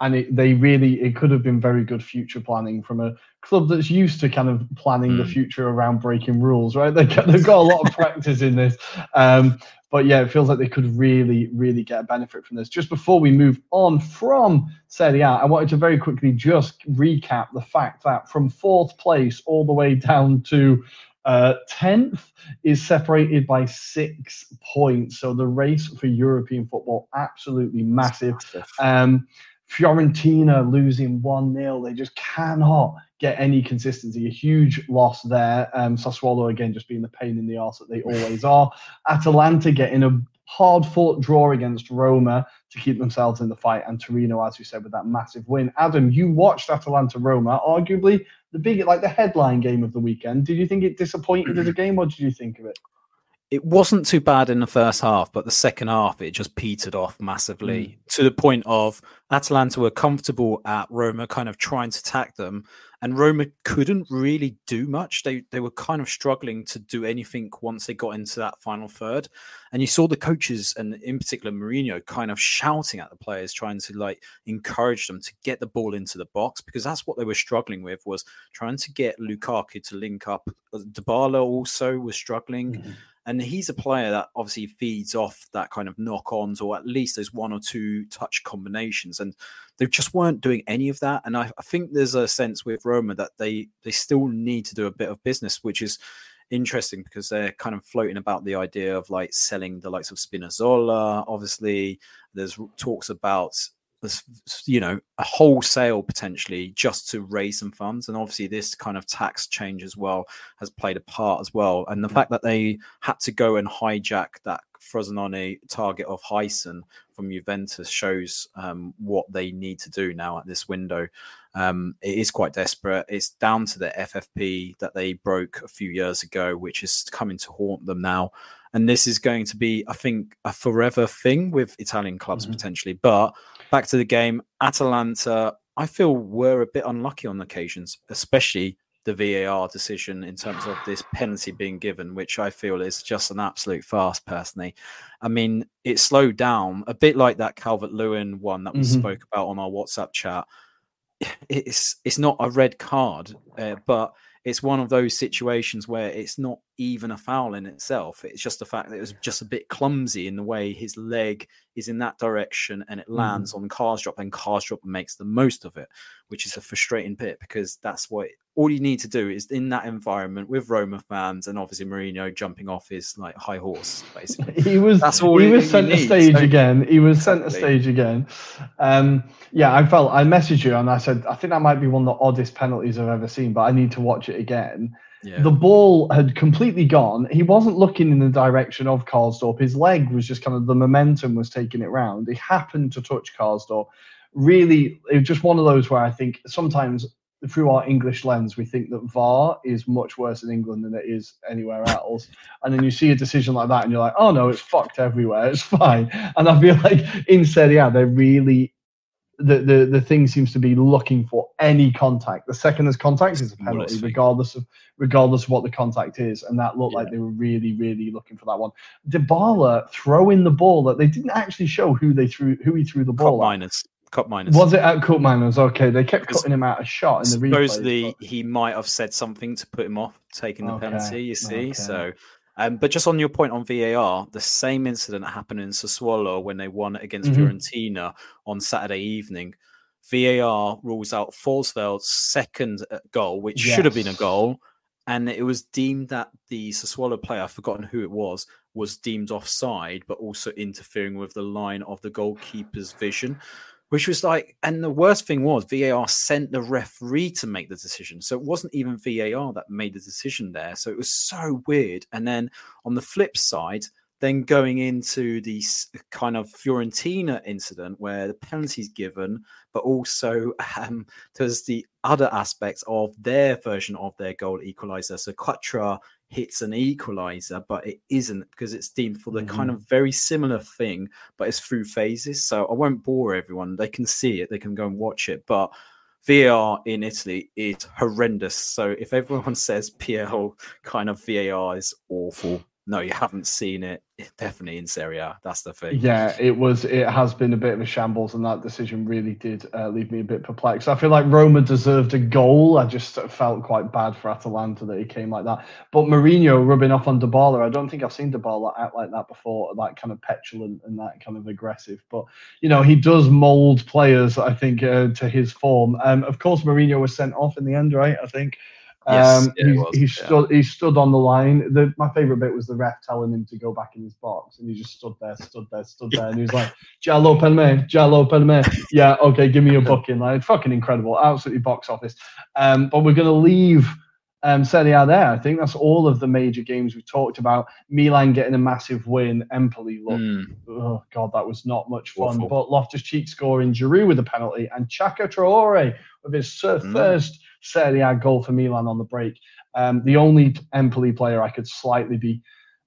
And it, they really, it could have been very good future planning from a club that's used to kind of planning mm. the hmm. future around breaking rules, right? They, they've got a lot of practice in this. Um, but yeah, it feels like they could really, really get a benefit from this. Just before we move on from Serie A, I wanted to very quickly just recap the fact that from fourth place all the way down to uh, 10th is separated by six points. So the race for European football, absolutely massive. Um, Fiorentina losing 1 0. They just cannot get any consistency. A huge loss there. Um, Sassuolo again just being the pain in the arse that they always are. Atalanta getting a hard fought draw against Roma to keep themselves in the fight, and Torino, as you said, with that massive win. Adam, you watched Atalanta Roma, arguably the big, like the headline game of the weekend. Did you think it disappointed as a game, or did you think of it? It wasn't too bad in the first half, but the second half it just petered off massively mm. to the point of Atalanta were comfortable at Roma, kind of trying to attack them, and Roma couldn't really do much. They they were kind of struggling to do anything once they got into that final third, and you saw the coaches and in particular Mourinho kind of shouting at the players, trying to like encourage them to get the ball into the box because that's what they were struggling with was trying to get Lukaku to link up. Dybala also was struggling. Mm-hmm and he's a player that obviously feeds off that kind of knock ons or at least those one or two touch combinations. And they just weren't doing any of that. And I, I, think there's a sense with Roma that they they still need to do a bit of business, which is interesting because they're kind of floating about the idea of like selling the likes of Spinazzola. Obviously, there's talks about you know a wholesale potentially just to raise some funds and obviously this kind of tax change as well has played a part as well and the mm. fact that they had to go and hijack that Frosinone target of Huijsen from Juventus shows um, what they need to do now at this window. Um, it is quite desperate. It's down to the FFP that they broke a few years ago, which is coming to haunt them now. And this is going to be, I think, a forever thing with Italian clubs mm-hmm. potentially. But back to the game, Atalanta, I feel were a bit unlucky on occasions, especially the VAR decision in terms of this penalty being given, which I feel is just an absolute farce, personally. I mean, it slowed down a bit like that Calvert Lewin one that we mm-hmm. spoke about on our WhatsApp chat. It's it's not a red card, uh, but it's one of those situations where it's not even a foul in itself. It's just the fact that it was just a bit clumsy in the way his leg is in that direction and it lands mm. on Karsdorp and Karsdorp makes the most of it, which is a frustrating bit because that's what all you need to do is in that environment with Roma fans and obviously Mourinho jumping off his like high horse, basically. he was that's all he was sent centre stage so, again. He was centre stage again. Um, yeah, I felt I messaged you and I said I think that might be one of the oddest penalties I've ever seen, but I need to watch it again. Yeah. The ball had completely gone. He wasn't looking in the direction of Karsdorp. His leg was just kind of the momentum was taking it round. He happened to touch Karsdorp. Really, it was just one of those where I think sometimes through our English lens, we think that VAR is much worse in England than it is anywhere else. And then you see a decision like that, and you're like, oh no, it's fucked everywhere. It's fine. And I feel like in Serie A, they're really the, the the thing seems to be looking for any contact. The second there's contact is a penalty, regardless of regardless of what the contact is, and that looked yeah. like they were really really looking for that one. Dybala throwing the ball that they didn't actually show who they threw who he threw the ball. Minus. Cup minus. Was it at Koopmeiners? Okay, they kept cutting him out of shot in the replay. Supposedly, but... he might have said something to put him off taking the okay. penalty. You see, okay. so um, but just on your point on VAR, the same incident happened in Sassuolo when they won against mm-hmm. Fiorentina on Saturday evening. VAR rules out Thorstvedt's second uh, goal, which yes. should have been a goal, and it was deemed that the Sassuolo player, I've forgotten who it was, was deemed offside, but also interfering with the line of the goalkeeper's vision which was like, and the worst thing was VAR sent the referee to make the decision. So it wasn't even VAR that made the decision there. So it was so weird. And then on the flip side, then going into the kind of Fiorentina incident where the penalty's given, but also um, there's the other aspects of their version of their goal equalizer. So Quarta hits an equalizer, but it isn't because it's deemed for the mm-hmm. kind of very similar thing, but it's through phases. So I won't bore everyone. They can see it, they can go and watch it. But VAR in Italy is horrendous. So if everyone says PL kind of VAR is awful, no, you haven't seen it. Definitely in Serie A. That's the thing. Yeah, it was. It has been a bit of a shambles, and that decision really did uh, leave me a bit perplexed. I feel like Roma deserved a goal. I just felt quite bad for Atalanta that he came like that. But Mourinho rubbing off on Dybala, I don't think I've seen Dybala act like that before. That kind of petulant and that kind of aggressive. But you know, he does mould players. I think uh, to his form. Um, of course, Mourinho was sent off in the end, right? I think. Yes, um, he, was, he stood he stood on the line. The, my favorite bit was the ref telling him to go back in his box, and he just stood there, stood there, stood there, and he was like, "Giallo per me, Giallo per me." Yeah, okay, give me your booking. Like fucking incredible, absolutely box office. Um, but we're gonna leave um, Serie A there. I think that's all of the major games we've talked about. Milan getting a massive win. Empoli look, mm. oh god, that was not much fun. Awful. But Loftus Cheek scoring, Giroud with a penalty, and Chaka Traore with his mm. Serie A goal for Milan on the break. Um, the only Empoli player I could slightly be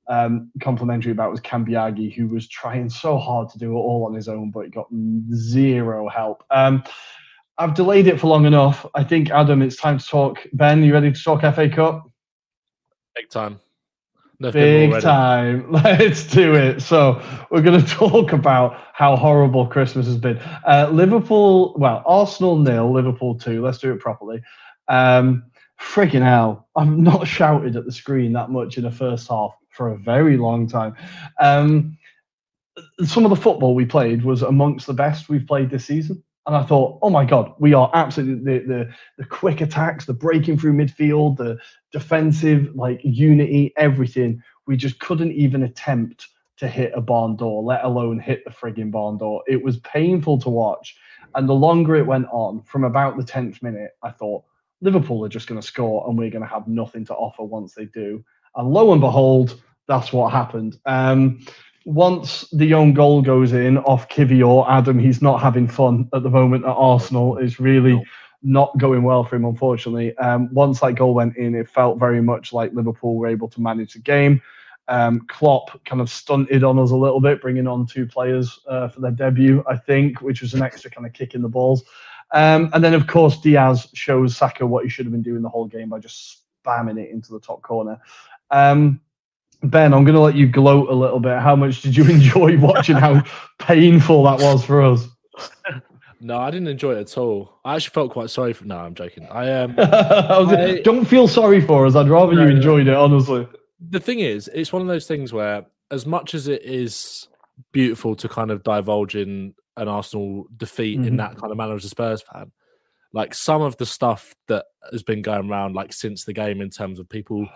um, complimentary about was Cambiaghi, who was trying so hard to do it all on his own, but got zero help. Um, I've delayed it for long enough. I think, Adam, it's time to talk. Ben, you ready to talk FA Cup? Big time. Big time. Let's do it. So we're going to talk about how horrible Christmas has been. Uh, Liverpool, well, Arsenal nil, Liverpool two. Let's do it properly. Um, freaking hell, I've not shouted at the screen that much in the first half for a very long time. Um, some of the football we played was amongst the best we've played this season. And I thought, oh my God, we are absolutely the, the, the quick attacks, the breaking through midfield, the defensive like unity, everything. We just couldn't even attempt to hit a barn door, let alone hit the frigging barn door. It was painful to watch. And the longer it went on, from about the 10th minute, I thought, Liverpool are just going to score and we're going to have nothing to offer once they do. And lo and behold, that's what happened. Um, once the young goal goes in off Kiwior, Adam, he's not having fun at the moment at Arsenal. It's really not going well for him, unfortunately. Um, once that goal went in, it felt very much like Liverpool were able to manage the game. Um, Klopp kind of stunted on us a little bit, bringing on two players uh, for their debut, I think, which was an extra kind of kick in the balls. Um, and then, of course, Diaz shows Saka what he should have been doing the whole game by just spamming it into the top corner. Um, Ben, I'm going to let you gloat a little bit. How much did you enjoy watching how painful that was for us? No, I didn't enjoy it at all. I actually felt quite sorry for. No, I'm joking. I um, I, don't feel sorry for us. I'd rather no, you enjoyed it, honestly. The thing is, it's one of those things where, as much as it is beautiful to kind of divulge in an Arsenal defeat mm-hmm. in that kind of manner as a Spurs fan, like some of the stuff that has been going around, like since the game, in terms of people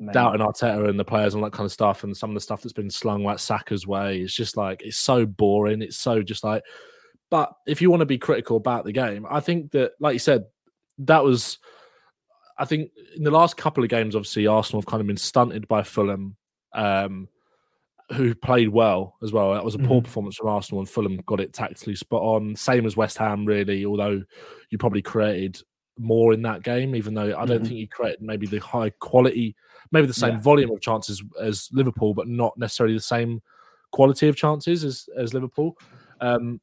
Man. doubting Arteta and the players and that kind of stuff, and some of the stuff that's been slung like Saka's way. It's just like it's so boring. It's so just like. But if you want to be critical about the game, I think that, like you said, that was. I think in the last couple of games, obviously Arsenal have kind of been stunted by Fulham, um, who played well as well. That was a poor mm. performance from Arsenal, and Fulham got it tactically spot on. Same as West Ham, really. Although you probably created more in that game, even though I don't mm-hmm. think you created maybe the high quality maybe the same yeah. volume of chances as Liverpool, but not necessarily the same quality of chances as as Liverpool. Um,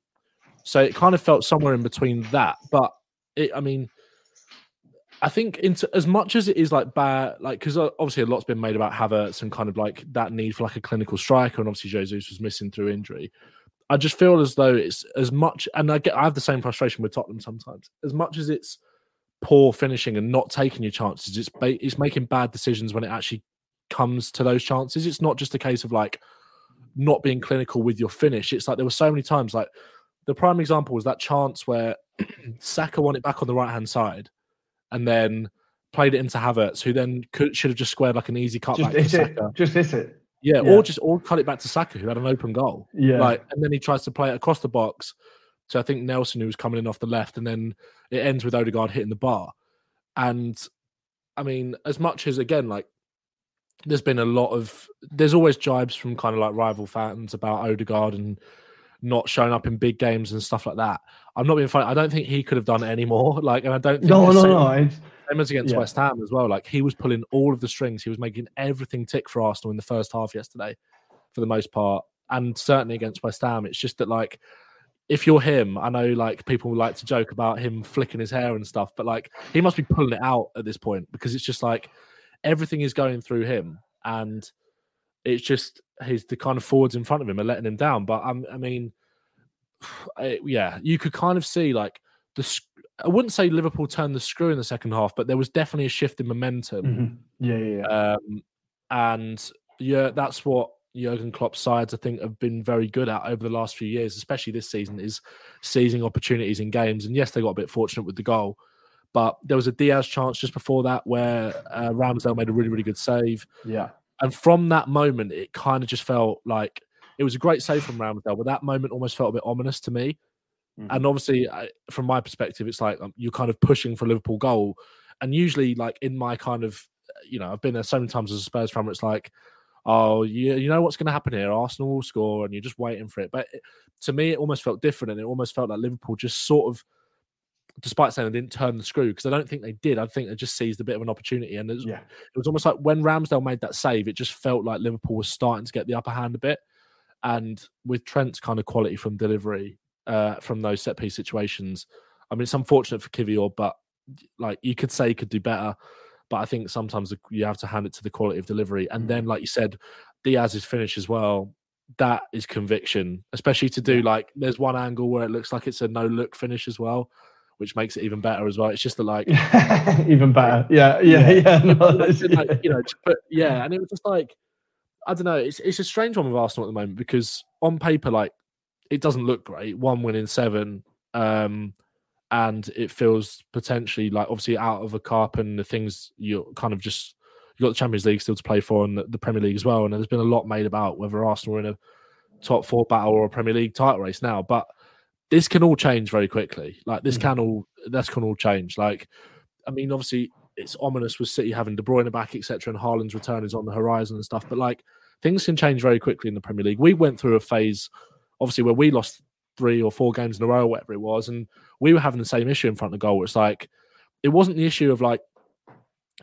So it kind of felt somewhere in between that. But it, I mean, I think into as much as it is like bad, like because uh, obviously a lot's been made about Havertz and kind of like that need for like a clinical striker, and obviously Jesus was missing through injury. I just feel as though it's as much, and I get I have the same frustration with Tottenham sometimes. As much as it's poor finishing and not taking your chances, it's it's making bad decisions when it actually comes to those chances. It's not just a case of like not being clinical with your finish. It's like there were so many times like the prime example was that chance where Saka won it back on the right hand side and then played it into Havertz, who then could should have just squared like an easy cut just back to Saka. It. Just hit it. Yeah, yeah, or just or cut it back to Saka, who had an open goal. Yeah, like and then he tries to play it across the box. So I think Nelson, who was coming in off the left, and then it ends with Odegaard hitting the bar. And I mean, as much as again, like there's been a lot of there's always jibes from kind of like rival fans about Odegaard and not showing up in big games and stuff like that. I'm not being funny. I don't think he could have done it anymore. Like, and I don't think no, no, same, no. It's, same as against yeah. West Ham as well. Like he was pulling all of the strings. He was making everything tick for Arsenal in the first half yesterday, for the most part, and certainly against West Ham. It's just that like if you're him, I know like people like to joke about him flicking his hair and stuff, but like he must be pulling it out at this point because it's just like everything is going through him, and it's just he's the kind of forwards in front of him are letting him down. But um, I mean, yeah, you could kind of see like the. I wouldn't say Liverpool turned the screw in the second half, but there was definitely a shift in momentum. Mm-hmm. Yeah, yeah, yeah. Um, and yeah, that's what Jurgen Klopp's sides, I think, have been very good at over the last few years, especially this season, is seizing opportunities in games. And yes, they got a bit fortunate with the goal, but there was a Diaz chance just before that where uh, Ramsdale made a really, really good save. Yeah. And from that moment, it kind of just felt like it was a great save from Ramsdale, but that moment almost felt a bit ominous to me. Mm-hmm. And obviously, I, from my perspective, it's like um, you're kind of pushing for a Liverpool goal. And usually, like in my kind of, you know, I've been there so many times as a Spurs fan where it's like, oh, you, you know what's going to happen here? Arsenal will score, and you're just waiting for it. But it, to me, it almost felt different, and it almost felt like Liverpool just sort of, despite saying they didn't turn the screw, because I don't think they did. I think they just seized a bit of an opportunity, and it was, yeah. it was almost like when Ramsdale made that save, it just felt like Liverpool was starting to get the upper hand a bit. And with Trent's kind of quality from delivery, uh, from those set piece situations, I mean, it's unfortunate for Kiwior, but like you could say he could do better. But I think sometimes you have to hand it to the quality of delivery. And then, like you said, Diaz's finish as well. That is conviction, especially to do like there's one angle where it looks like it's a no look finish as well, which makes it even better as well. It's just that like even better. Yeah, yeah, yeah. yeah. No, like, you know, but yeah, and it was just like I don't know. It's it's a strange one with Arsenal at the moment because on paper, like it doesn't look great. One win in seven. Um, and it feels potentially like obviously out of a cup and the things you're kind of just you got the Champions League still to play for and the, the, Premier League as well. And there's been a lot made about whether Arsenal are in a top four battle or a Premier League title race now. But this can all change very quickly. Like this mm-hmm. can all this can all change. Like I mean, obviously it's ominous with City having De Bruyne back, etc., and Haaland's return is on the horizon and stuff. But like things can change very quickly in the Premier League. We went through a phase, obviously, where we lost three or four games in a row, or whatever it was, and we were having the same issue in front of goal. It's like it wasn't the issue of like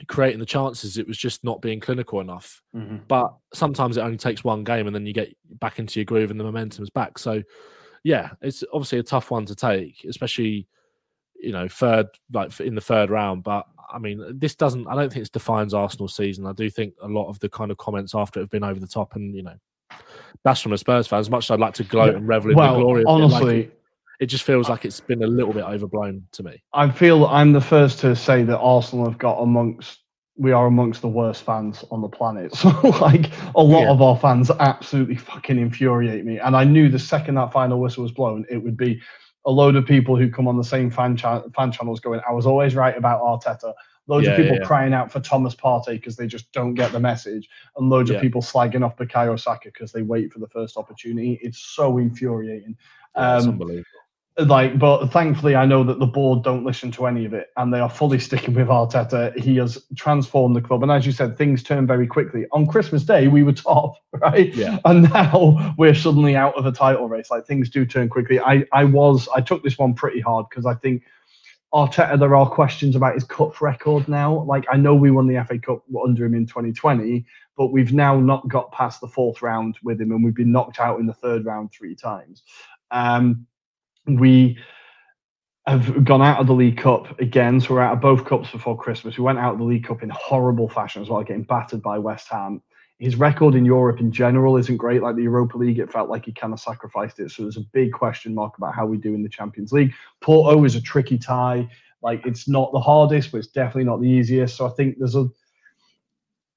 creating the chances; it was just not being clinical enough. Mm-hmm. But sometimes it only takes one game, and then you get back into your groove, and the momentum's back. So, yeah, it's obviously a tough one to take, especially you know third like in the third round. But I mean, this doesn't. I don't think it defines Arsenal's season. I do think a lot of the kind of comments after it have been over the top, and you know, that's from a Spurs fan. As much as I'd like to gloat and revel in well, the glory, honestly, it, like, it just feels like it's been a little bit overblown to me. I feel I'm the first to say that Arsenal have got amongst we are amongst the worst fans on the planet. So like a lot yeah. of our fans absolutely fucking infuriate me. And I knew the second that final whistle was blown, it would be a load of people who come on the same fan, cha- fan channels going, I was always right about Arteta. Loads yeah, of people yeah, crying out for Thomas Partey because they just don't get the message, and loads of people slagging off Bukayo Saka because they wait for the first opportunity. It's so infuriating. Um, unbelievable like but thankfully i know that the board don't listen to any of it and they are fully sticking with arteta. He has transformed the club and as you said things turn very quickly. On christmas day we were top right? Yeah. And now we're suddenly out of a title race. Like things do turn quickly. I i was i took this one pretty hard because i think Arteta, there are questions about his cup record now. Like I know we won the FA Cup under him in 2020, but we've now not got past the fourth round with him, and we've been knocked out in the third round three times. Um, we have gone out of the League Cup again. So we're out of both cups before Christmas. We went out of the League Cup in horrible fashion as well, getting battered by West Ham. His record in Europe in general isn't great. Like the Europa League, it felt like he kind of sacrificed it. So there's a big question mark about how we do in the Champions League. Porto is a tricky tie. Like it's not the hardest, but it's definitely not the easiest. So I think there's a.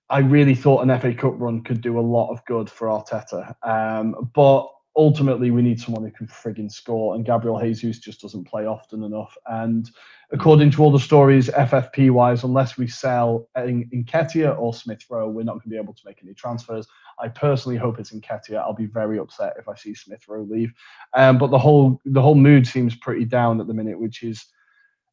I really thought an FA Cup run could do a lot of good for Arteta. Um, but ultimately we need someone who can frigging score, and Gabriel Jesus just doesn't play often enough. And according to all the stories, FFP wise, unless we sell in Nketiah or Smith Rowe, we're not going to be able to make any transfers. I personally hope it's Nketiah. I'll be very upset if I see Smith Rowe leave. Um, but the whole the whole mood seems pretty down at the minute, which is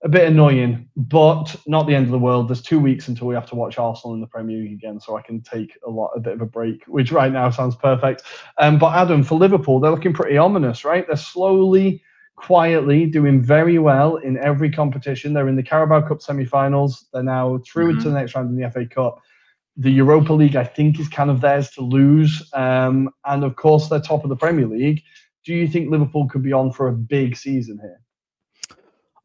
a bit annoying, but not the end of the world. There's two weeks until we have to watch Arsenal in the Premier League again, so I can take a lot, a bit of a break, which right now sounds perfect. Um, but Adam, for Liverpool, they're looking pretty ominous, right? They're slowly, quietly doing very well in every competition. They're in the Carabao Cup semi-finals. They're now through mm-hmm. into the next round in the FA Cup. The Europa League, I think, is kind of theirs to lose, um, and of course, they're top of the Premier League. Do you think Liverpool could be on for a big season here?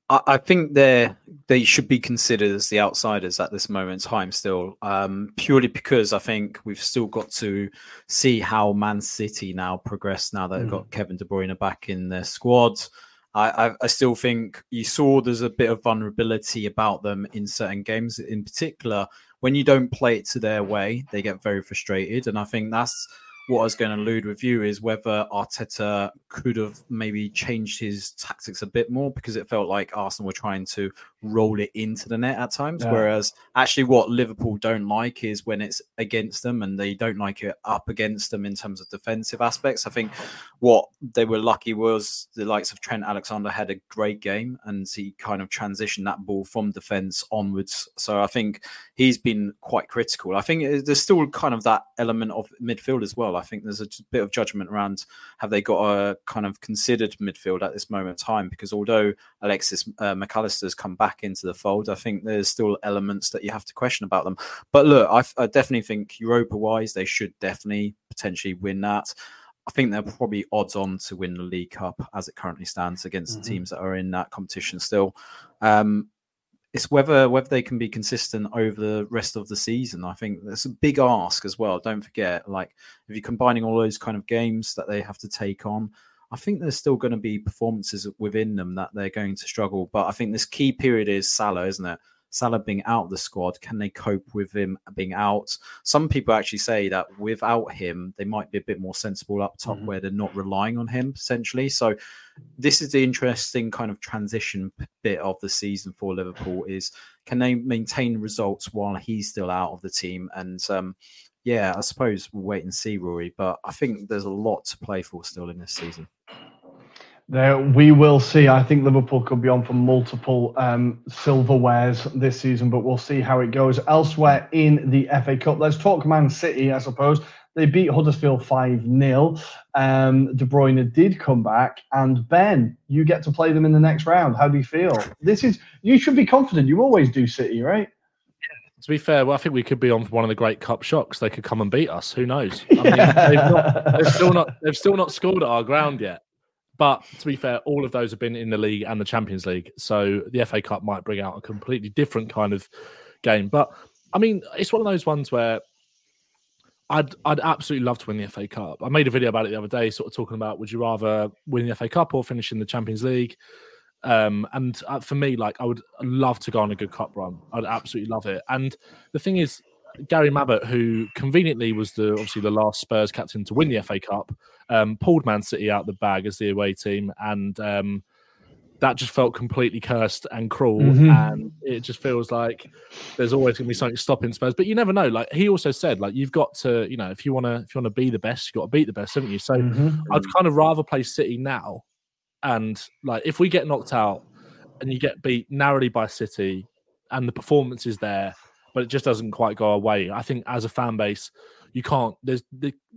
I, think they they should be considered as the outsiders at this moment in time still, um, purely because I think we've still got to see how Man City now progress now that mm. they've got Kevin De Bruyne back in their squad. I, I, I still think you saw there's a bit of vulnerability about them in certain games, in particular when you don't play it to their way, they get very frustrated, and I think that's what I was going to allude with you is whether Arteta could have maybe changed his tactics a bit more because it felt like Arsenal were trying to roll it into the net at times. Yeah. Whereas actually, what Liverpool don't like is when it's against them and they don't like it up against them in terms of defensive aspects. I think what they were lucky was the likes of Trent Alexander had a great game and he kind of transitioned that ball from defense onwards. So I think he's been quite critical. I think there's still kind of that element of midfield as well. I think there's a bit of judgment around have they got a kind of considered midfield at this moment in time because although Alexis uh, McAllister's come back back into the fold. I think there's still elements that you have to question about them. But look, I, I definitely think Europa wise, they should definitely potentially win that. I think they're probably odds on to win the League Cup as it currently stands against mm-hmm. the teams that are in that competition still. Um, it's whether whether they can be consistent over the rest of the season. I think that's a big ask as well. Don't forget, like if you're combining all those kind of games that they have to take on, I think there's still going to be performances within them that they're going to struggle. But I think this key period is Salah, isn't it? Salah being out of the squad, can they cope with him being out? Some people actually say that without him, they might be a bit more sensible up top, mm-hmm. where they're not relying on him essentially. So, this is the interesting kind of transition bit of the season for Liverpool: is can they maintain results while he's still out of the team? And um, yeah, I suppose we'll wait and see, Ruairi. But I think there's a lot to play for still in this season. There, we will see. I think Liverpool could be on for multiple um, silverwares this season, but we'll see how it goes. Elsewhere in the FA Cup, let's talk Man City, I suppose. They beat Huddersfield 5 0. Um, De Bruyne did come back. And Ben, you get to play them in the next round. How do you feel? This is, you should be confident. You always do City, right? To be fair, well, I think we could be on for one of the great cup shocks. They could come and beat us. Who knows? I mean, they've, not, they've, still not they've still not scored at our ground yet. But to be fair, all of those have been in the league and the Champions League. So the FA Cup might bring out a completely different kind of game. But I mean, it's one of those ones where I'd I'd absolutely love to win the FA Cup. I made a video about it the other day, sort of talking about would you rather win the FA Cup or finish in the Champions League? Um, and uh, for me, like I would love to go on a good cup run. I'd absolutely love it. And the thing is, Gary Mabbutt, who conveniently was the obviously the last Spurs captain to win the FA Cup, um, pulled Man City out the bag as the away team, and um, that just felt completely cursed and cruel. Mm-hmm. And it just feels like there's always going to be something stopping Spurs. But you never know. Like he also said, like you've got to, you know, if you want to, if you want to be the best, you've got to beat the best, haven't you? So mm-hmm. I'd kind of rather play City now, and like if we get knocked out and you get beat narrowly by City, and the performance is there but it just doesn't quite go away. I think as a fan base, you can't there's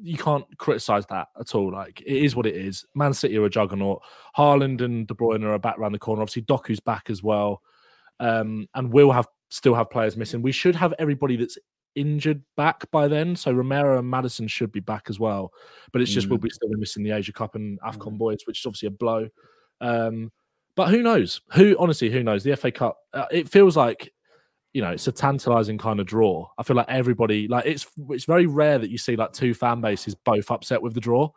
you can't criticize that at all. Like it is what it is. Man City are a juggernaut. Haaland and De Bruyne are back around the corner. Obviously, Doku's back as well, um, and we'll have still have players missing. We should have everybody that's injured back by then. So Romero and Maddison should be back as well. But it's just mm. we'll be still missing the Asia Cup and Afcon mm. boys, which is obviously a blow. Um, but who knows? Who honestly, who knows? The FA Cup. Uh, it feels like you know it's a tantalizing kind of draw. I feel like everybody like it's it's very rare that you see like two fan bases both upset with the draw.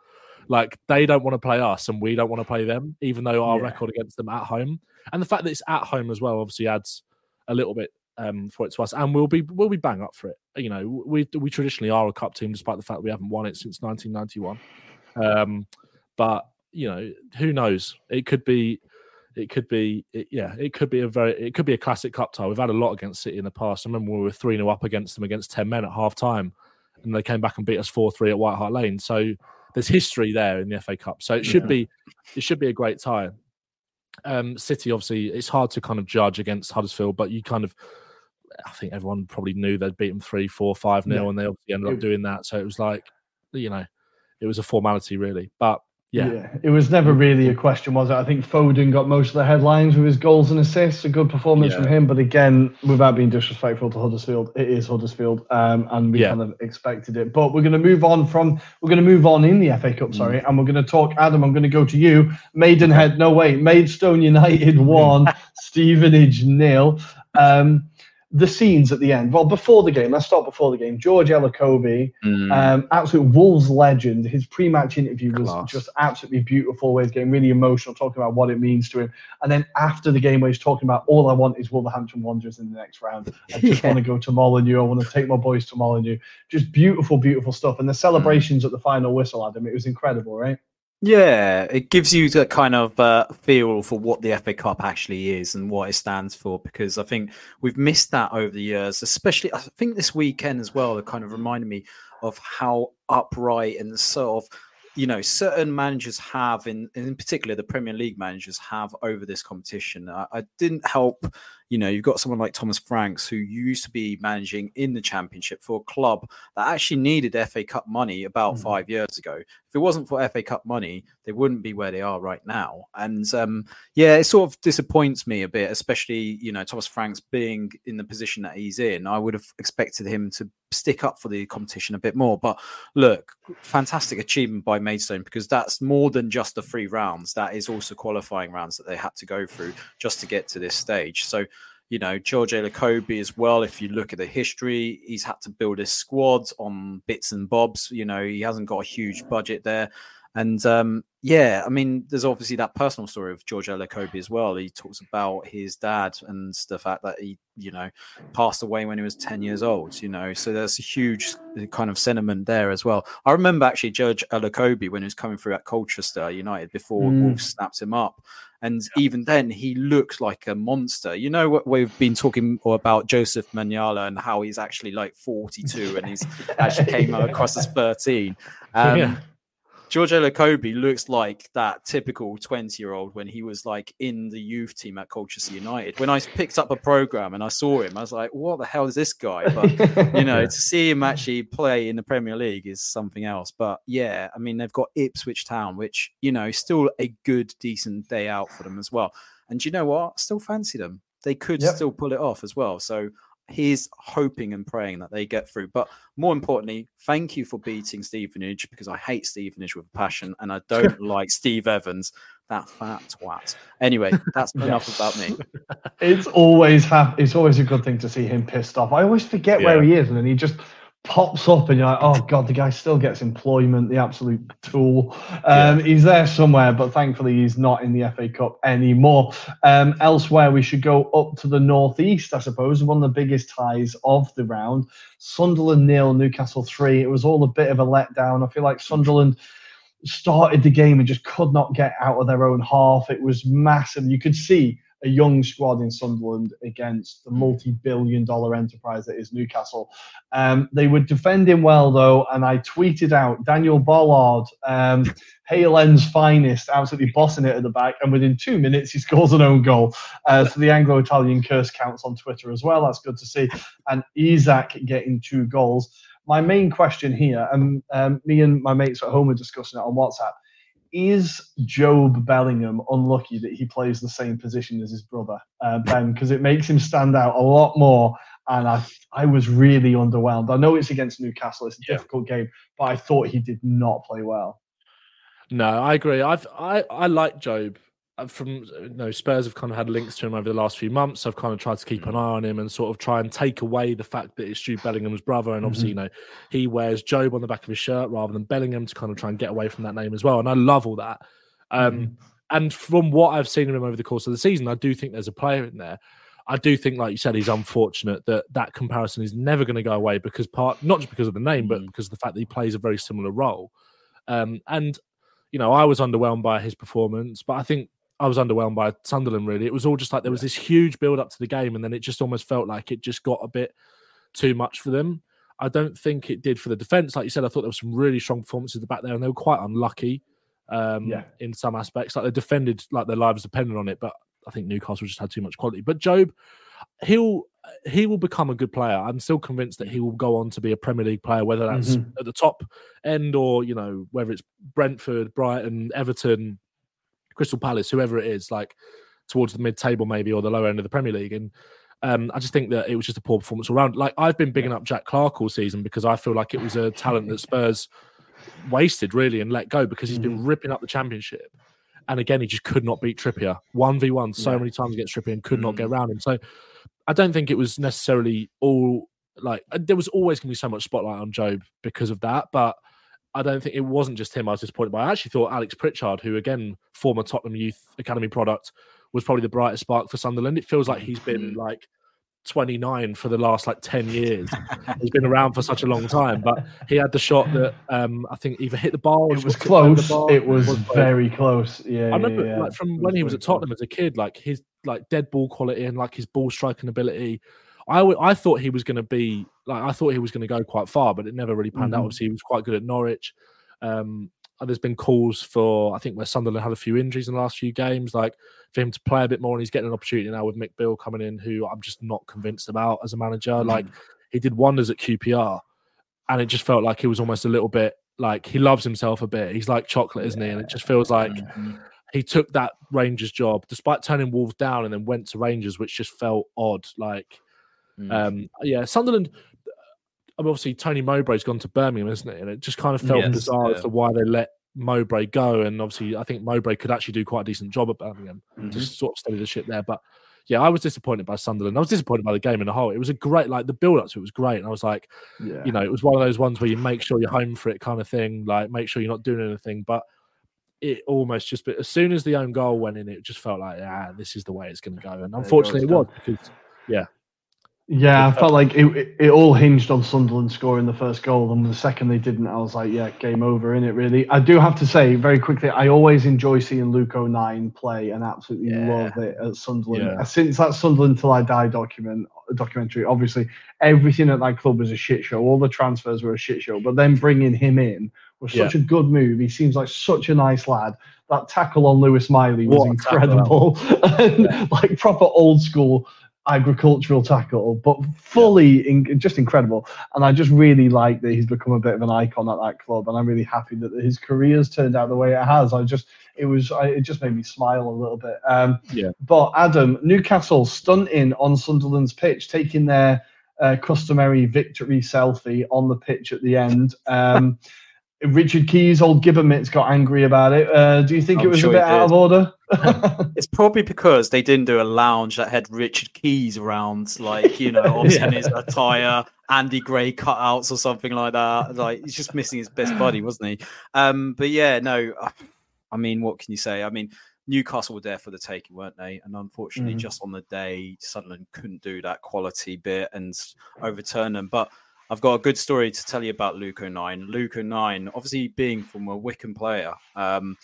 Like they don't want to play us and we don't want to play them, even though our yeah. record against them at home and the fact that it's at home as well obviously adds a little bit um, for it to us, and we'll be we'll be bang up for it. You know, we we traditionally are a cup team, despite the fact that we haven't won it since 1991. Um, but you know, who knows? It could be it could be it, yeah it could be a very it could be a classic cup tie. We've had a lot against city in the past. I remember we were 3-0 up against them against 10 men at half time and they came back and beat us 4-3 at white hart lane. So there's history there in the fa cup. So it should yeah. be it should be a great tie. Um city obviously it's hard to kind of judge against huddersfield but you kind of i think everyone probably knew they'd beat them 3 4 5 nil and they obviously ended up doing that. So it was like you know it was a formality really. But yeah. yeah. It was never really a question, was it? I think Foden got most of the headlines with his goals and assists. A good performance yeah. from him. But again, without being disrespectful to Huddersfield, it is Huddersfield. Um, and we yeah. kind of expected it. But we're going to move on from, we're going to move on in the FA Cup, sorry. Mm. And we're going to talk, Adam, I'm going to go to you. Maidenhead, no, wait. Maidstone United 1, Stevenage nil. Um, the scenes at the end. Well, before the game, let's start before the game. George Elokobi, mm. um, absolute Wolves legend. His pre-match interview was Class. just absolutely beautiful. Where he's getting really emotional, talking about what it means to him. And then after the game, where he's talking about all I want is Wolverhampton Wanderers in the next round. I just yeah. want to go to Molineux. I want to take my boys to Molineux. Just beautiful, beautiful stuff. And the celebrations mm. at the final whistle, Adam, it was incredible, right? Yeah, it gives you the kind of uh, feel for what the FA Cup actually is and what it stands for because I think we've missed that over the years, especially I think this weekend as well. It kind of reminded me of how upright and sort of you know certain managers have in in particular the premier league managers have over this competition. I, I, didn't help you know you've got someone like thomas franks who used to be managing in the championship for a club that actually needed fa cup money about mm-hmm. five years ago. If it wasn't for fa cup money they wouldn't be where they are right now. And um, yeah it sort of disappoints me a bit especially you know thomas franks being in the position that he's in. I would have expected him to stick up for the competition a bit more. But look, fantastic achievement by Maidstone because that's more than just the three rounds. That is also qualifying rounds that they had to go through just to get to this stage. So, you know, George Elokobi as well. If you look at the history, he's had to build his squad on bits and bobs. You know, he hasn't got a huge budget there. And um, yeah, I mean, there's obviously that personal story of George Elokobi as well. He talks about his dad and the fact that he, you know, passed away when he was 10 years old, you know, so there's a huge kind of sentiment there as well. I remember actually George Elokobi when he was coming through at Colchester United before mm. Wolves snapped him up. And even then, he looked like a monster. You know what we've been talking about Joseph Minala and how he's actually like 42 and he's actually came across as 13. Um, yeah George Elokobi looks like that typical 20 year old when he was like in the youth team at Colchester United. When I picked up a program and I saw him, I was like, what the hell is this guy? But, you know, to see him actually play in the Premier League is something else. But yeah, I mean, they've got Ipswich Town, which, you know, still a good, decent day out for them as well. And you know what? Still fancy them. They could yep. still pull it off as well. So he's hoping and praying that they get through. But more importantly, thank you for beating Stevenage because I hate Stevenage with passion and I don't like Steve Evans, that fat twat. Anyway, that's enough about me. It's always ha- it's always a good thing to see him pissed off. I always forget yeah. where he is, and then he just pops up and you're like, oh god, the guy still gets employment, the absolute tool. Um, yeah. He's there somewhere, but thankfully he's not in the FA Cup anymore. Um, elsewhere, we should go up to the northeast, I suppose, one of the biggest ties of the round. Sunderland nil, Newcastle three. It was all a bit of a letdown. I feel like Sunderland started the game and just could not get out of their own half. It was massive. You could see a young squad in Sunderland against the hmm. multi-billion dollar enterprise that is Newcastle. Um, they were defending well though, and I tweeted out Daniel Ballard, um, Hale finest, absolutely bossing it at the back, and within two minutes he scores an own goal. Uh, so the Anglo-Italian curse counts on Twitter as well. That's good to see. And Isak getting two goals. My main question here, and um, me and my mates at home are discussing it on WhatsApp is Jobe Bellingham unlucky that he plays the same position as his brother uh, Ben? Because it makes him stand out a lot more. And I, I was really underwhelmed. I know it's against Newcastle; it's a yeah. difficult game, but I thought he did not play well. No, I agree. I've I I like Jobe uh, from you know Spurs have kind of had links to him over the last few months. I've kind of tried to keep an eye on him and sort of try and take away the fact that it's Jude Bellingham's brother, and obviously mm-hmm. you know he wears Jobe on the back of his shirt rather than Bellingham to kind of try and get away from that name as well. And I love all that. Um, mm-hmm. And from what I've seen of him over the course of the season, I do think there's a player in there. I do think, like you said, he's unfortunate that that comparison is never going to go away because part not just because of the name, but mm. because of the fact that he plays a very similar role. Um, and you know, I was underwhelmed by his performance, but I think I was underwhelmed by Sunderland. Really, it was all just like there was this huge build up to the game, and then it just almost felt like it just got a bit too much for them. I don't think it did for the defense. Like you said, I thought there was some really strong performances at the back there, and they were quite unlucky um, yeah. in some aspects. Like they defended like their lives depended on it, but I think Newcastle just had too much quality. But Jobe, he'll he will become a good player. I'm still convinced that he will go on to be a Premier League player, whether that's mm-hmm. at the top end or you know whether it's Brentford, Brighton, Everton, Crystal Palace, whoever it is, like towards the mid-table maybe or the lower end of the Premier League. And um, I just think that it was just a poor performance around. Like I've been bigging up Jack Clarke all season because I feel like it was a talent that Spurs wasted really and let go because he's been mm. ripping up the championship. And again, he just could not beat Trippier. 1v1 so yeah. many times against Trippier and could mm. not get around him. So I don't think it was necessarily all like there was always going to be so much spotlight on Jobe because of that. But I don't think it wasn't just him I was disappointed by. I actually thought Alex Pritchard, who again, former Tottenham Youth Academy product, was probably the brightest spark for Sunderland. It feels like he's been mm. like 29 for the last like 10 years. He's been around for such a long time, but he had the shot that um, I think either hit the bar. It was close. It was, was very close. Yeah, I remember yeah, yeah. like from when he was at Tottenham close. as a kid, like his like dead ball quality and like his ball striking ability. I, w- I thought he was going to be like I thought he was going to go quite far, but it never really panned mm-hmm. out. Obviously, he was quite good at Norwich. Um, there's been calls for I think where Sunderland had a few injuries in the last few games, like for him to play a bit more, and he's getting an opportunity now with Mick Beale coming in, who I'm just not convinced about as a manager. Mm. Like he did wonders at QPR, and it just felt like he was almost a little bit like he loves himself a bit. He's like chocolate, isn't he? And it just feels like mm-hmm. he took that Rangers job despite turning Wolves down, and then went to Rangers, which just felt odd. Like, mm. um, yeah, Sunderland. I mean, obviously, Tony Mowbray's gone to Birmingham, isn't it? And it just kind of felt yes, bizarre yeah. as to why they let Mowbray go. And obviously, I think Mowbray could actually do quite a decent job at Birmingham mm-hmm. to sort of steady the ship there. But yeah, I was disappointed by Sunderland. I was disappointed by the game in the whole. It was a great, like the build up to it was great. And I was like, yeah. you know, it was one of those ones where you make sure you're home for it kind of thing, like make sure you're not doing anything. But it almost just, but as soon as the own goal went in, it just felt like, ah, this is the way it's going to go. And unfortunately, it was because, yeah, yeah, I felt like it, it, it, all hinged on Sunderland scoring the first goal, and the second they didn't, I was like, yeah, game over in it. Really, I do have to say very quickly, I always enjoy seeing Luke O'Nien play, and absolutely yeah. love it at Sunderland. Yeah. Since that Sunderland till I die document documentary, obviously everything at that club was a shit show. All the transfers were a shit show, but then bringing him in was such yeah. a good move. He seems like such a nice lad. That tackle on Lewis Miley was what incredible, and like proper old school agricultural tackle, but fully in, just incredible. And I just really like that he's become a bit of an icon at that club, and I'm really happy that his career's turned out the way it has. I just it was I, it just made me smile a little bit. Um, yeah. But Adam, Newcastle stunting on Sunderland's pitch, taking their uh, customary victory selfie on the pitch at the end. Um, Richard Keys, old Gibbon mitts, got angry about it. Uh, do you think I'm it was sure a bit out of order? it's probably because they didn't do a lounge that had Richard Keys around, like you know, obviously yeah. in his attire, Andy Gray cutouts or something like that. Like he's just missing his best buddy, wasn't he? Um, but yeah, no, I mean, what can you say? I mean, Newcastle were there for the taking, weren't they? And unfortunately, mm. just on the day, Sunderland couldn't do that quality bit and overturn them. But I've got a good story to tell you about Luke O'Nien. Luke O'Nien, obviously being from a Wycombe player, um,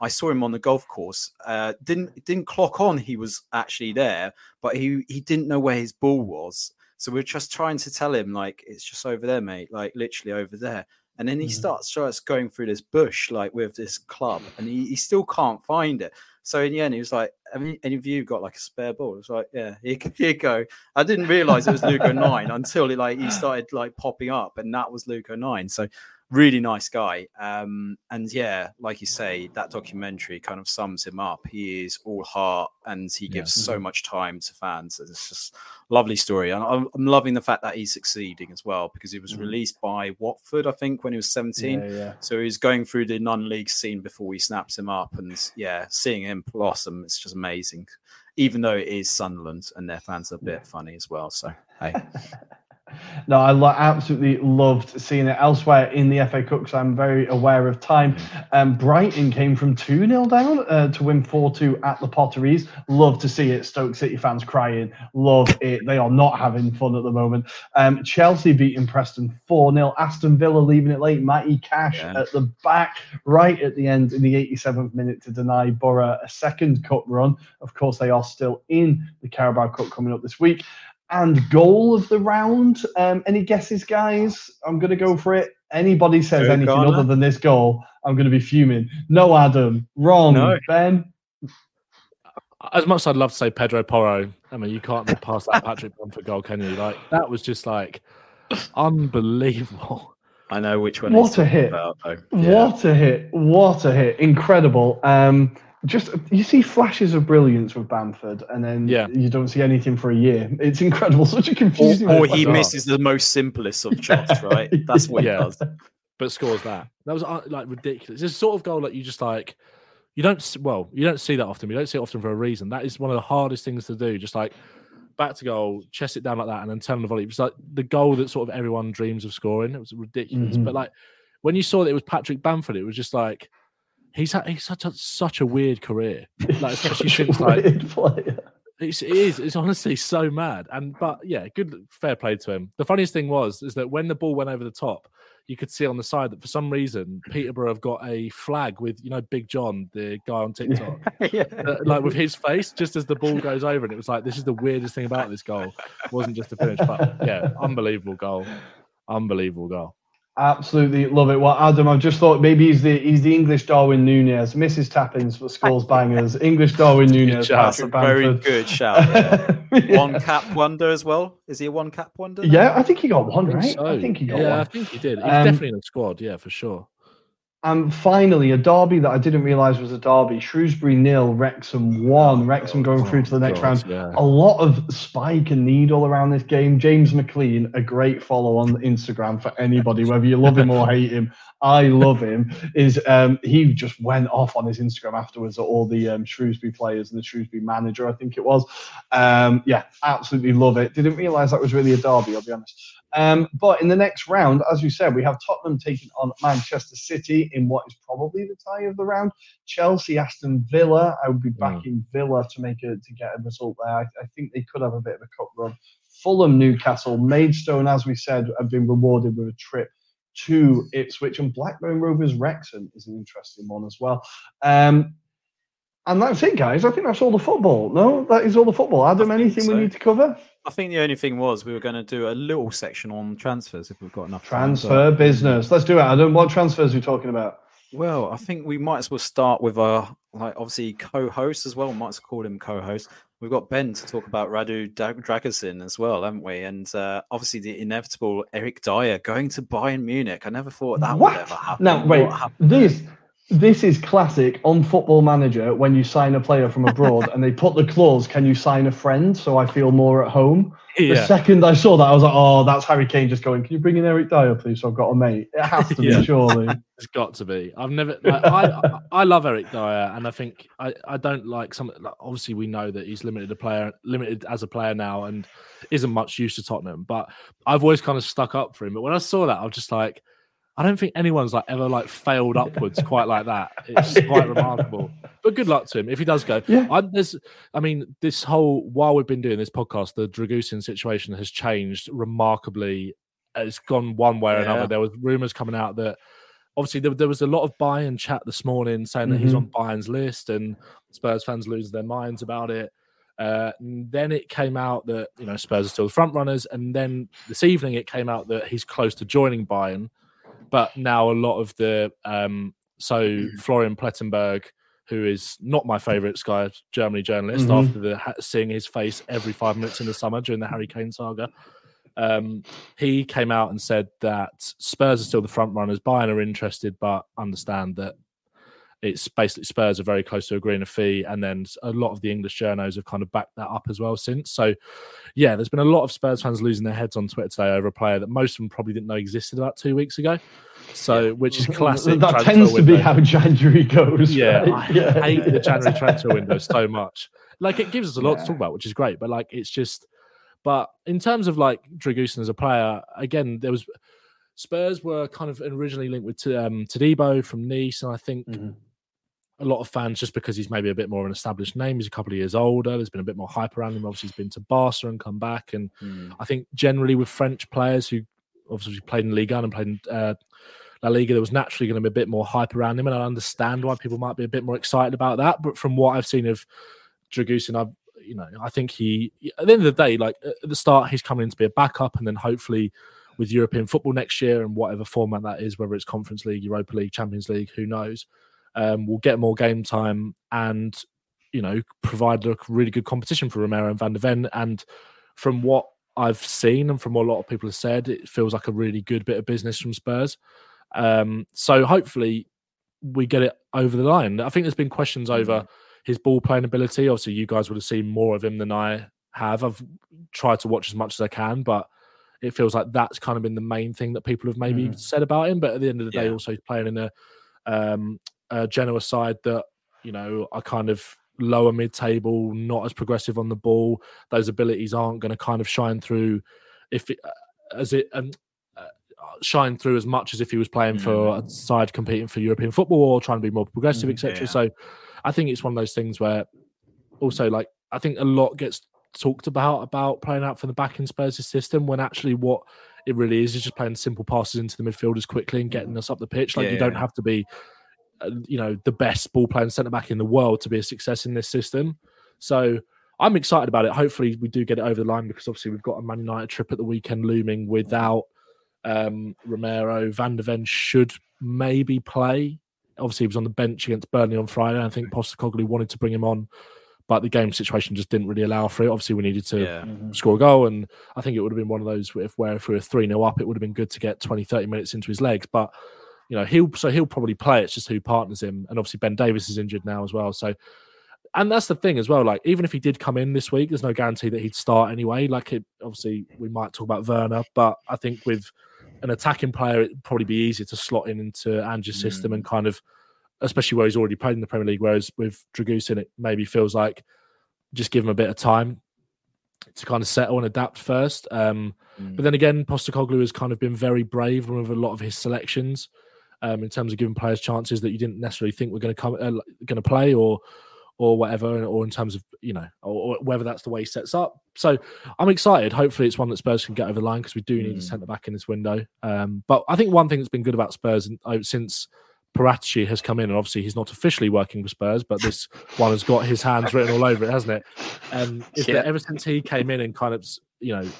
I saw him on the golf course. Uh, didn't didn't clock on he was actually there, but he he didn't know where his ball was. So we are just trying to tell him like it's just over there, mate, like literally over there. And then he mm-hmm. starts starts going through this bush like with this club, and he, he still can't find it. So in the end, he was like, "Have any of you got like a spare ball?" It was like, "Yeah, here, here you go." I didn't realize it was Luke O'Nien until it like he started like popping up, and that was Luke O'Nien. So really nice guy. Um, and yeah, like you say, that documentary kind of sums him up. He is all heart and he gives yeah. so mm-hmm. much time to fans. It's just lovely story. And I'm, I'm, loving the fact that he's succeeding as well because he was mm. released by Watford, I think, when he was 17. Yeah, yeah. So he's going through the non-league scene before we snaps him up. And yeah, seeing him blossom, it's just amazing. Even though it is Sunderland and their fans are a bit funny as well. So hey. No, I lo- absolutely loved seeing it elsewhere in the FA Cup because I'm very aware of time. Um, Brighton came from 2 0 down uh, to win 4 2 at the Potteries. Love to see it. Stoke City fans crying. Love it. They are not having fun at the moment. Um, Chelsea beating Preston 4 0. Aston Villa leaving it late. Matty Cash yeah. at the back, right at the end in the 87th minute to deny Boro a second cup run. Of course, they are still in the Carabao Cup coming up this week and goal of the round. Um, any guesses, guys? I'm going to go for it. Anybody says anything other than this goal, I'm going to be fuming. No, Adam. Wrong. No. Ben. As much as I'd love to say Pedro Porro, I mean, you can't pass that Patrick Bamford goal, can you? Like that was just like unbelievable. I know which one. What a hit! About, yeah. What a hit! What a hit! Incredible. Um, just you see flashes of brilliance with Bamford, and then yeah. you don't see anything for a year. It's incredible. Such a confusing. Or, or he misses the most simplest of shots, right? That's what yeah. he does. But scores that. That was uh, like ridiculous. It's a sort of goal that you just like. You don't well, you don't see that often. You don't see it often for a reason. That is one of the hardest things to do. Just like back to goal, chest it down like that, and then turn on the volley. It was like the goal that sort of everyone dreams of scoring. It was ridiculous. Mm-hmm. But like when you saw that it was Patrick Bamford, it was just like he's had he's such a such a weird career. Like especially since like it's, it is it's honestly so mad. And but yeah, good fair play to him. The funniest thing was is that when the ball went over the top, you could see on the side that for some reason Peterborough have got a flag with you know Big John, the guy on TikTok, yeah. uh, like with his face just as the ball goes over, and it was like this is the weirdest thing about this goal. It wasn't just a finish, but yeah, unbelievable goal, unbelievable goal. Absolutely love it. Well, Adam, I've just thought maybe he's the he's the English Darwin Nunez, Mrs. Tappins for Skulls Bangers, English Darwin Nunez. That's a very good shout. Yeah. yeah. One cap wonder as well. Is he a one cap wonder? Now? Yeah, I think he got one, I right? So. I think he got yeah, one. I think he did. He's um, definitely in the squad. Yeah, for sure. And finally, a derby that I didn't realise was a derby. Shrewsbury nil, Wrexham one. Wrexham going through to the next round. Yeah. A lot of spike and needle around this game. James McLean, a great follow on Instagram for anybody, whether you love him or hate him. I love him. Is um, he just went off on his Instagram afterwards at all the um, Shrewsbury players and the Shrewsbury manager, I think it was. Um, yeah, absolutely love it. Didn't realise that was really a derby. I'll be honest. Um, but in the next round, as you said, we have Tottenham taking on Manchester City in what is probably the tie of the round. Chelsea, Aston Villa. I would be hmm. backing mm. Villa to make a to get a result there. I, I, think they could have a bit of a cup run. Fulham, Newcastle, Maidstone, as we said, have been rewarded with a trip to Ipswich, and Blackburn Rovers Wrexham is an interesting one as well. Um, and that's it, guys. I think that's all the football. No, that is all the football. Adam, anything so. we need to cover? I think the only thing was we were going to do a little section on transfers if we've got enough transfer business. Let's do it, Adam. What transfers are we talking about? Well, I think we might as well start with our like obviously co-host as well. We might as well call him co-host. We've got Ben to talk about Radu Dragusin as well, haven't we? And uh, obviously the inevitable Eric Dier going to Bayern Munich. I never thought that what? would ever happen. Now wait, this this is classic on Football Manager when you sign a player from abroad and they put the clause, "Can you sign a friend?" So I feel more at home. Yeah. The second I saw that, I was like, "Oh, that's Harry Kane just going." Can you bring in Eric Dier, please? So I've got a mate. It has to be, surely. It's got to be. I've never. Like, I I love Eric Dier and I think I, I don't like some. Like, obviously, we know that he's limited a player, limited as a player now, and isn't much use to Tottenham. But I've always kind of stuck up for him. But when I saw that, I was just like I don't think anyone's like ever like failed upwards quite like that. It's quite remarkable. But good luck to him if he does go. Yeah. I, there's, I mean, this whole while we've been doing this podcast, the Dragusin situation has changed remarkably. It's gone one way or yeah. another. There was rumors coming out that obviously there, there, was a lot of Bayern chat this morning saying that mm-hmm. he's on Bayern's list and Spurs fans losing their minds about it. Uh, then it came out that you know Spurs are still the front runners, and then this evening it came out that he's close to joining Bayern but now a lot of the um, so mm. Florian Plettenberg, who is not my favourite Sky Germany journalist, mm-hmm. after the seeing his face every five minutes in the summer during the Harry Kane saga, Um, he came out and said that Spurs are still the front runners. Bayern are interested, but understand that it's basically Spurs are very close to agreeing a fee, and then a lot of the English journos have kind of backed that up as well since. So, yeah, there's been a lot of Spurs fans losing their heads on Twitter today over a player that most of them probably didn't know existed about two weeks ago. So, which is classic. that tends to be how January goes. Yeah, right? I yeah. hate the January transfer window so much. Like, it gives us a lot to talk about, which is great. But like, it's just. But in terms of like Dragusin as a player, again, there was Spurs were kind of originally linked with um, Todibo from Nice, and I think Mhm. A lot of fans just because he's maybe a bit more of an established name. He's a couple of years older. There's been a bit more hype around him. Obviously, he's been to Barca and come back. And Mm. I think generally with French players who obviously played in Ligue 1 and played in uh, La Liga, there was naturally going to be a bit more hype around him. And I understand why people might be a bit more excited about that. But from what I've seen of Dragusin, I've you know, I think he at the end of the day, like at the start, he's coming in to be a backup, and then hopefully with European football next year and whatever format that is, whether it's Conference League, Europa League, Champions League, who knows, um, we'll get more game time and you know provide a really good competition for Romero and Van der Ven. And from what I've seen and from what a lot of people have said, it feels like a really good bit of business from Spurs. Um, so hopefully we get it over the line. I think there's been questions over his ball playing ability. Obviously, you guys would have seen more of him than I have. I've tried to watch as much as I can, but it feels like that's kind of been the main thing that people have maybe Mhm. said about him. But at the end of the day, Yeah. also he's playing in a, um, a Genoa side that you know are kind of lower mid-table, not as progressive on the ball. Those abilities aren't going to kind of shine through if it, as it um, uh, shine through as much as if he was playing for a side competing for European football or trying to be more progressive, Mm, etc. yeah. So I think it's one of those things where also like I think a lot gets talked about about playing out from the back in Spurs' system when actually what it really is is just playing simple passes into the midfielders quickly and getting us up the pitch. Like you don't Yeah. have to be, uh, you know, the best ball playing centre back in the world to be a success in this system. So I'm excited about it. Hopefully we do get it over the line because obviously we've got a Man United trip at the weekend looming without um, Romero. Van der Ven should maybe play. Obviously he was on the bench against Burnley on Friday. I think Postecoglou wanted to bring him on, but the game situation just didn't really allow for it. Obviously we needed to Yeah. score a goal. And I think it would have been one of those if where if we were 3 0 up, it would have been good to get 20, 30 minutes into his legs. But you know, he'll so he'll probably play. It's just who partners him. And obviously Ben Davies is injured now as well. So and that's the thing as well. Like, even if he did come in this week, there's no guarantee that he'd start anyway. Like, it, obviously, we might talk about Werner, but I think with an attacking player, it'd probably be easier to slot in into Ange's system and kind of, especially where he's already played in the Premier League. Whereas with Dragusin, it maybe feels like just give him a bit of time to kind of settle and adapt first. Um, But then again, Postecoglou has kind of been very brave with a lot of his selections um, in terms of giving players chances that you didn't necessarily think were going to come uh, going to play or or whatever, or in terms of you know, or, or whether that's the way he sets up. So I'm excited. Hopefully, it's one that Spurs can get over the line because we do need a centre back in this window. Um, but I think one thing that's been good about Spurs uh, since Paratici has come in, and obviously he's not officially working for Spurs, but this one has got his hands written all over it, hasn't it? Um, is Yeah. that ever since he came in and kind of, you know,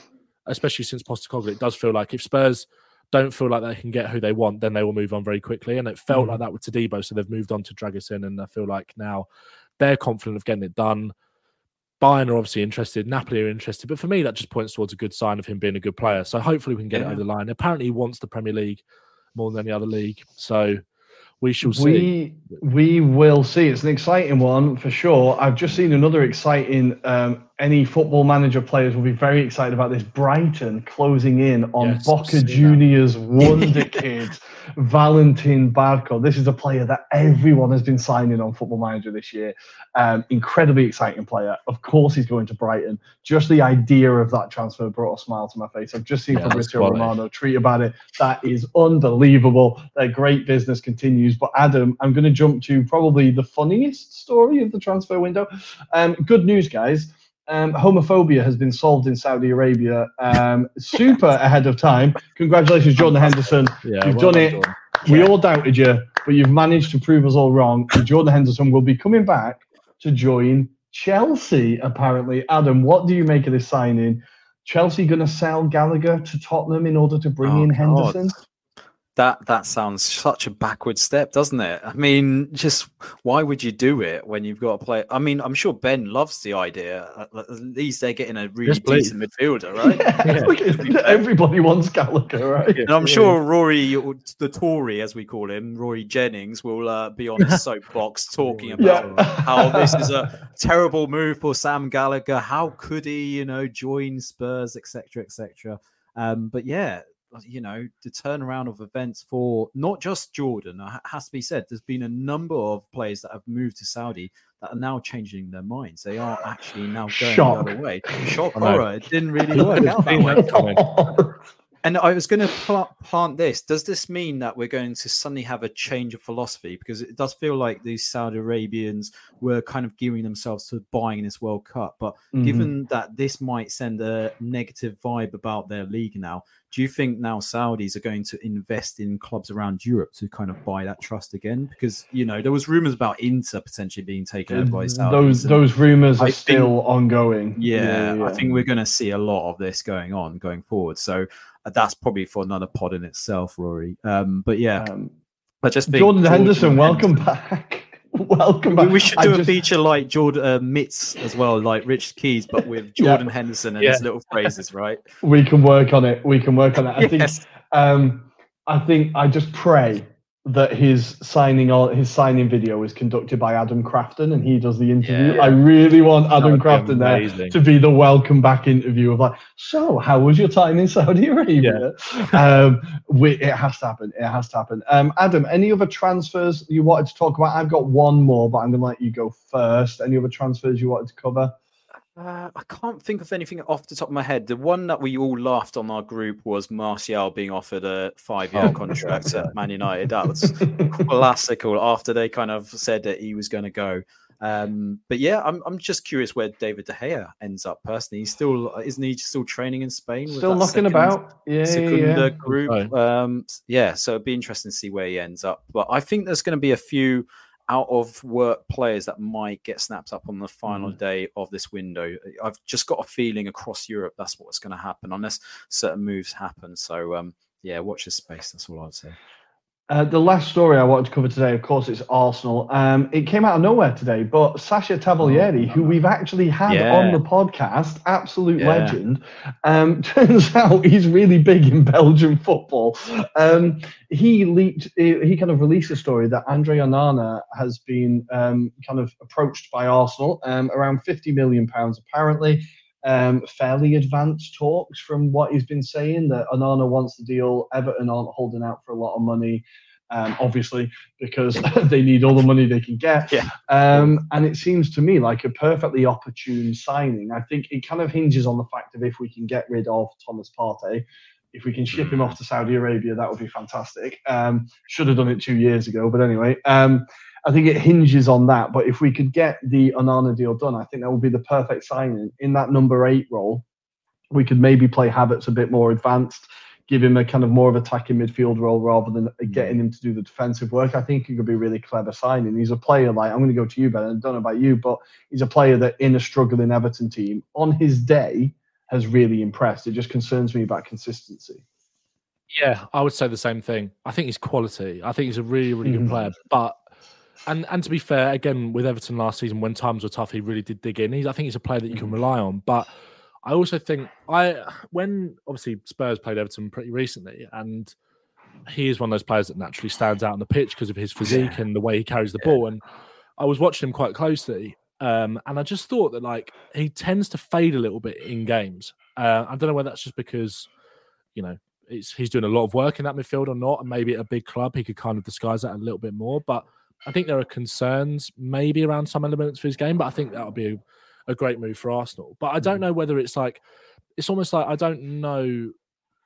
especially since Postecoglou, it does feel like if Spurs don't feel like they can get who they want, then they will move on very quickly. And it felt like that with Todibo, so they've moved on to Dragusin, and I feel like now they're confident of getting it done. Bayern are obviously interested, Napoli are interested, but for me, that just points towards a good sign of him being a good player. So hopefully we can get it Yeah. over the line. Apparently, he wants the Premier League more than any other league, so we shall see. We we will see. It's an exciting one for sure. I've just seen another exciting. Um, any football manager players will be very excited about this. Brighton closing in on Yes, Boca that. Juniors wonder kid Valentin Barco. This is a player that everyone has been signing on Football Manager this year. Um, incredibly exciting player. Of course, he's going to Brighton. Just the idea of that transfer brought a smile to my face. I've just seen Yeah, Fabrizio. Romano tweet about it. That is unbelievable. Their great business continues. But Adam, I'm going to jump to probably the funniest story of the transfer window. Um, good news, guys. Um, homophobia has been solved in Saudi Arabia um, super ahead of time. Congratulations, Jordan Henderson. Yeah, You've well done it. Jordan. We all doubted you, but you've managed to prove us all wrong. And Jordan Henderson will be coming back to join Chelsea, apparently. Adam, what do you make of this signing? Chelsea going to sell Gallagher to Tottenham in order to bring Oh, in God. Henderson? that that sounds such a backward step, doesn't it? I mean, just why would you do it when you've got a play? I mean, I'm sure Ben loves the idea. At least they're getting a really yes, decent midfielder, right? Yeah, yeah. Everybody wants Gallagher, right? And I'm sure Rory, the Tory, as we call him, Rory Jennings, will uh, be on his soapbox talking about yeah. how this is a terrible move for Sam Gallagher. How could he, you know, join Spurs, etc., etc. Um, but yeah, you know, the turnaround of events for not just Jordan. It has to be said, there's been a number of players that have moved to Saudi that are now changing their minds. They are actually now going Shock. the other way. Shock horror. It didn't really work out that way. And I was going to plant this. Does this mean that we're going to suddenly have a change of philosophy? Because it does feel like these Saudi Arabians were kind of gearing themselves to buying this World Cup. But mm-hmm. given that this might send a negative vibe about their league now, do you think now Saudis are going to invest in clubs around Europe to kind of buy that trust again? Because you know there was rumors about Inter potentially being taken over by Saudis. Those those rumors I are think, still ongoing. Yeah, yeah, yeah, I think we're going to see a lot of this going on going forward. So uh, that's probably for another pod in itself, Rory. Um, but yeah, um, I just Jordan, Jordan Henderson, welcome back. Welcome back. We should do I a just... feature like Jordan uh, Mitts as well, like Rich Keys, but with Jordan yeah. Henderson and yeah. his little phrases, right? We can work on it. We can work on it. I yes. think. Um, I think I just pray that his signing on his signing video is conducted by Adam Crafton and he does the interview. Yeah. I really want Adam Crafton there to be the welcome back interview of like, so how was your time in Saudi Arabia? Yeah. um, we, it has to happen. It has to happen. Um, Adam, any other transfers you wanted to talk about? I've got one more, but I'm going to let you go first. Any other transfers you wanted to cover? Uh, I can't think of anything off the top of my head. The one that we all laughed on our group was Martial being offered a five-year oh, contract at Man United. That was classical. After they kind of said that he was going to go, um, but yeah, I'm I'm just curious where David De Gea ends up personally. He's still isn't he still training in Spain? Still knocking second, about, yeah, Secunda yeah. group. Um, yeah, so it'd be interesting to see where he ends up. But I think there's going to be a few out of work players that might get snapped up on the final mm. day of this window. I've just got a feeling across Europe that's what's going to happen unless certain moves happen. So um, yeah, watch this space. That's all I'd say. Uh, the last story I wanted to cover today, of course, it's Arsenal. Um, it came out of nowhere today, but Sasha Tavolieri, oh, who we've actually had yeah. on the podcast, absolute yeah. legend, um, turns out he's really big in Belgian football. Um, he leaked, he kind of released a story that Andre Onana has been um, kind of approached by Arsenal, um, around 50 million pounds apparently um, fairly advanced talks from what he's been saying that Onana wants the deal. Everton aren't holding out for a lot of money, um, obviously, because they need all the money they can get. Yeah. Um, and it seems to me like a perfectly opportune signing. I think it kind of hinges on the fact of if we can get rid of Thomas Partey. If we can ship him off to Saudi Arabia, that would be fantastic. Um, should have done it two years ago, but anyway. I think it hinges on that. But if we could get the Onana deal done, I think that would be the perfect signing in that number eight role. We could maybe play Havertz a bit more advanced, give him a kind of more of attacking midfield role rather than getting him to do the defensive work. I think he could be a really clever signing. He's a player like I'm going to go to you, Ben. I don't know about you, but he's a player that in a struggling Everton team on his day has really impressed. It just concerns me about consistency. Yeah, I would say the same thing. I think he's quality. I think he's a really, really good mm-hmm. player, but and and to be fair, again with Everton last season, when times were tough, he really did dig in. He's, I think he's a player that you can mm. rely on. But I also think I when obviously Spurs played Everton pretty recently, and he is one of those players that naturally stands out on the pitch because of his physique yeah. and the way he carries the yeah. ball. And I was watching him quite closely, um, and I just thought that like he tends to fade a little bit in games. Uh, I don't know whether that's just because you know he's doing a lot of work in that midfield or not, and maybe at a big club he could kind of disguise that a little bit more, but. I think there are concerns maybe around some elements for his game, but I think that would be a, a great move for Arsenal. But I don't mm. know whether it's like it's almost like I don't know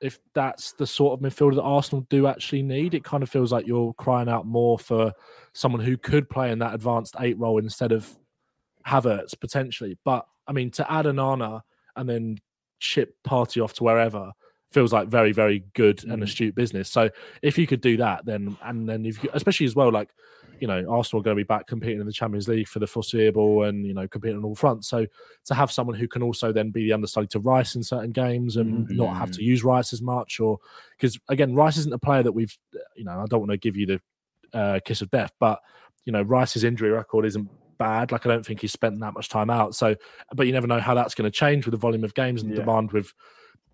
if that's the sort of midfielder that Arsenal do actually need. It kind of feels like you're crying out more for someone who could play in that advanced eight role instead of Havertz potentially. But I mean, to add Onana and then ship Partey off to wherever feels like very, very good and mm. astute business. So if you could do that, then and then if you, especially as well, like you know, Arsenal are going to be back competing in the Champions League for the foreseeable and, you know, competing on all fronts. So to have someone who can also then be the understudy to Rice in certain games and mm-hmm. not have to use Rice as much, or because again, Rice isn't a player that we've, you know, I don't want to give you the uh, kiss of death, but, you know, Rice's injury record isn't bad. Like I don't think he's spent that much time out. So, but you never know how that's going to change with the volume of games and yeah. demand with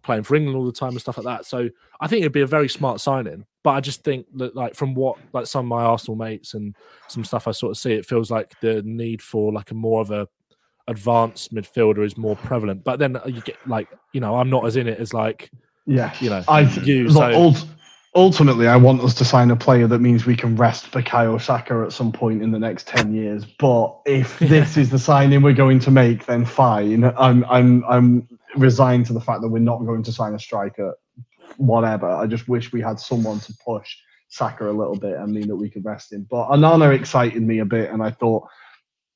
playing for England all the time and stuff like that. So I think it'd be a very smart signing. But I just think that like from what like some of my Arsenal mates and some stuff I sort of see, it feels like the need for like a more of a advanced midfielder is more prevalent. But then uh, you get like you know I'm not as in it as like yeah you know I you. So. ultimately, I want us to sign a player that means we can rest Bukayo Saka at some point in the next ten years. But if this is the signing we're going to make, then fine. I'm I'm I'm resigned to the fact that we're not going to sign a striker, whatever. I just wish we had someone to push Saka a little bit and mean that we could rest him. But Onana excited me a bit, and I thought,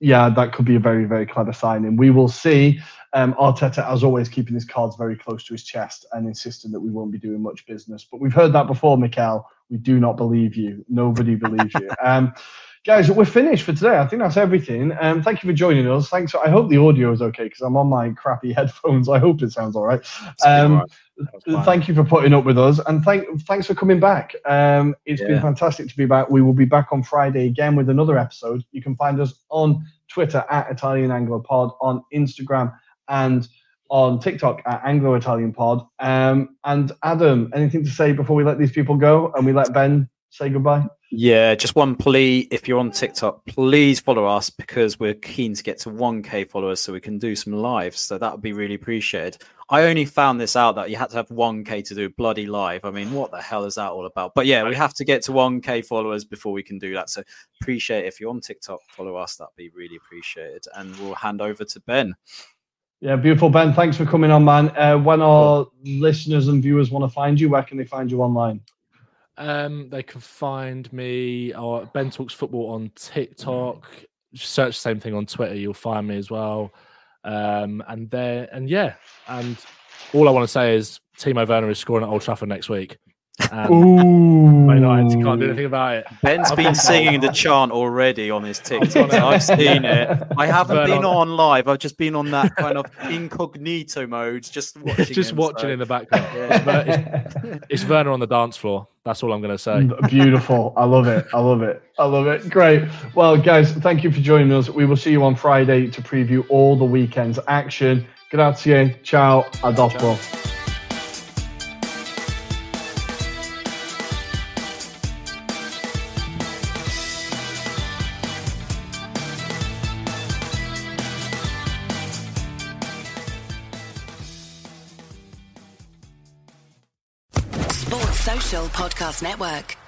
yeah, that could be a very, very clever signing. We will see. Um, Arteta, as always, keeping his cards very close to his chest and insisting that we won't be doing much business. But we've heard that before, Mikel. We do not believe you. Nobody believes you. Um, guys, we're finished for today. I think that's everything. Um, thank you for joining us. Thanks. I hope the audio is okay because I'm on my crappy headphones. I hope it sounds all right. Um, thank you for putting up with us, and thank thanks for coming back. Um, it's yeah. been fantastic to be back. We will be back on Friday again with another episode. You can find us on Twitter at Italian Anglo Pod, on Instagram, and on TikTok at Anglo Italian Pod. Um, and Adam, anything to say before we let these people go and we let Ben say goodbye? Yeah, just one plea. If you're on TikTok, please follow us because we're keen to get to 1K followers so we can do some lives. So that would be really appreciated. I only found this out that you had to have 1K to do bloody live. I mean, what the hell is that all about? But yeah, we have to get to 1K followers before we can do that. So appreciate if you're on TikTok, follow us. That'd be really appreciated. And we'll hand over to Ben. Yeah, beautiful, Ben. Thanks for coming on, man. Uh, when our listeners and viewers want to find you, where can they find you online? Um, they can find me or Ben Talks Football on TikTok. Search the same thing on Twitter. You'll find me as well. Um, and there, and yeah, and all I want to say is Timo Werner is scoring at Old Trafford next week. Um, Ooh. can't do anything about it. Ben's I've been singing the chant already on his TikTok. I've seen it. I haven't been on live. I've just been on that kind of incognito mode, just watching. just him, watching so. in the background. Yeah. It's, it's, it's, Werner on the dance floor. That's all I'm going to say. Beautiful. I love it. I love it. I love it. Great. Well, guys, thank you for joining us. We will see you on Friday to preview all the weekend's action. Grazie. Ciao. A dopo. Ciao. Podcast Network.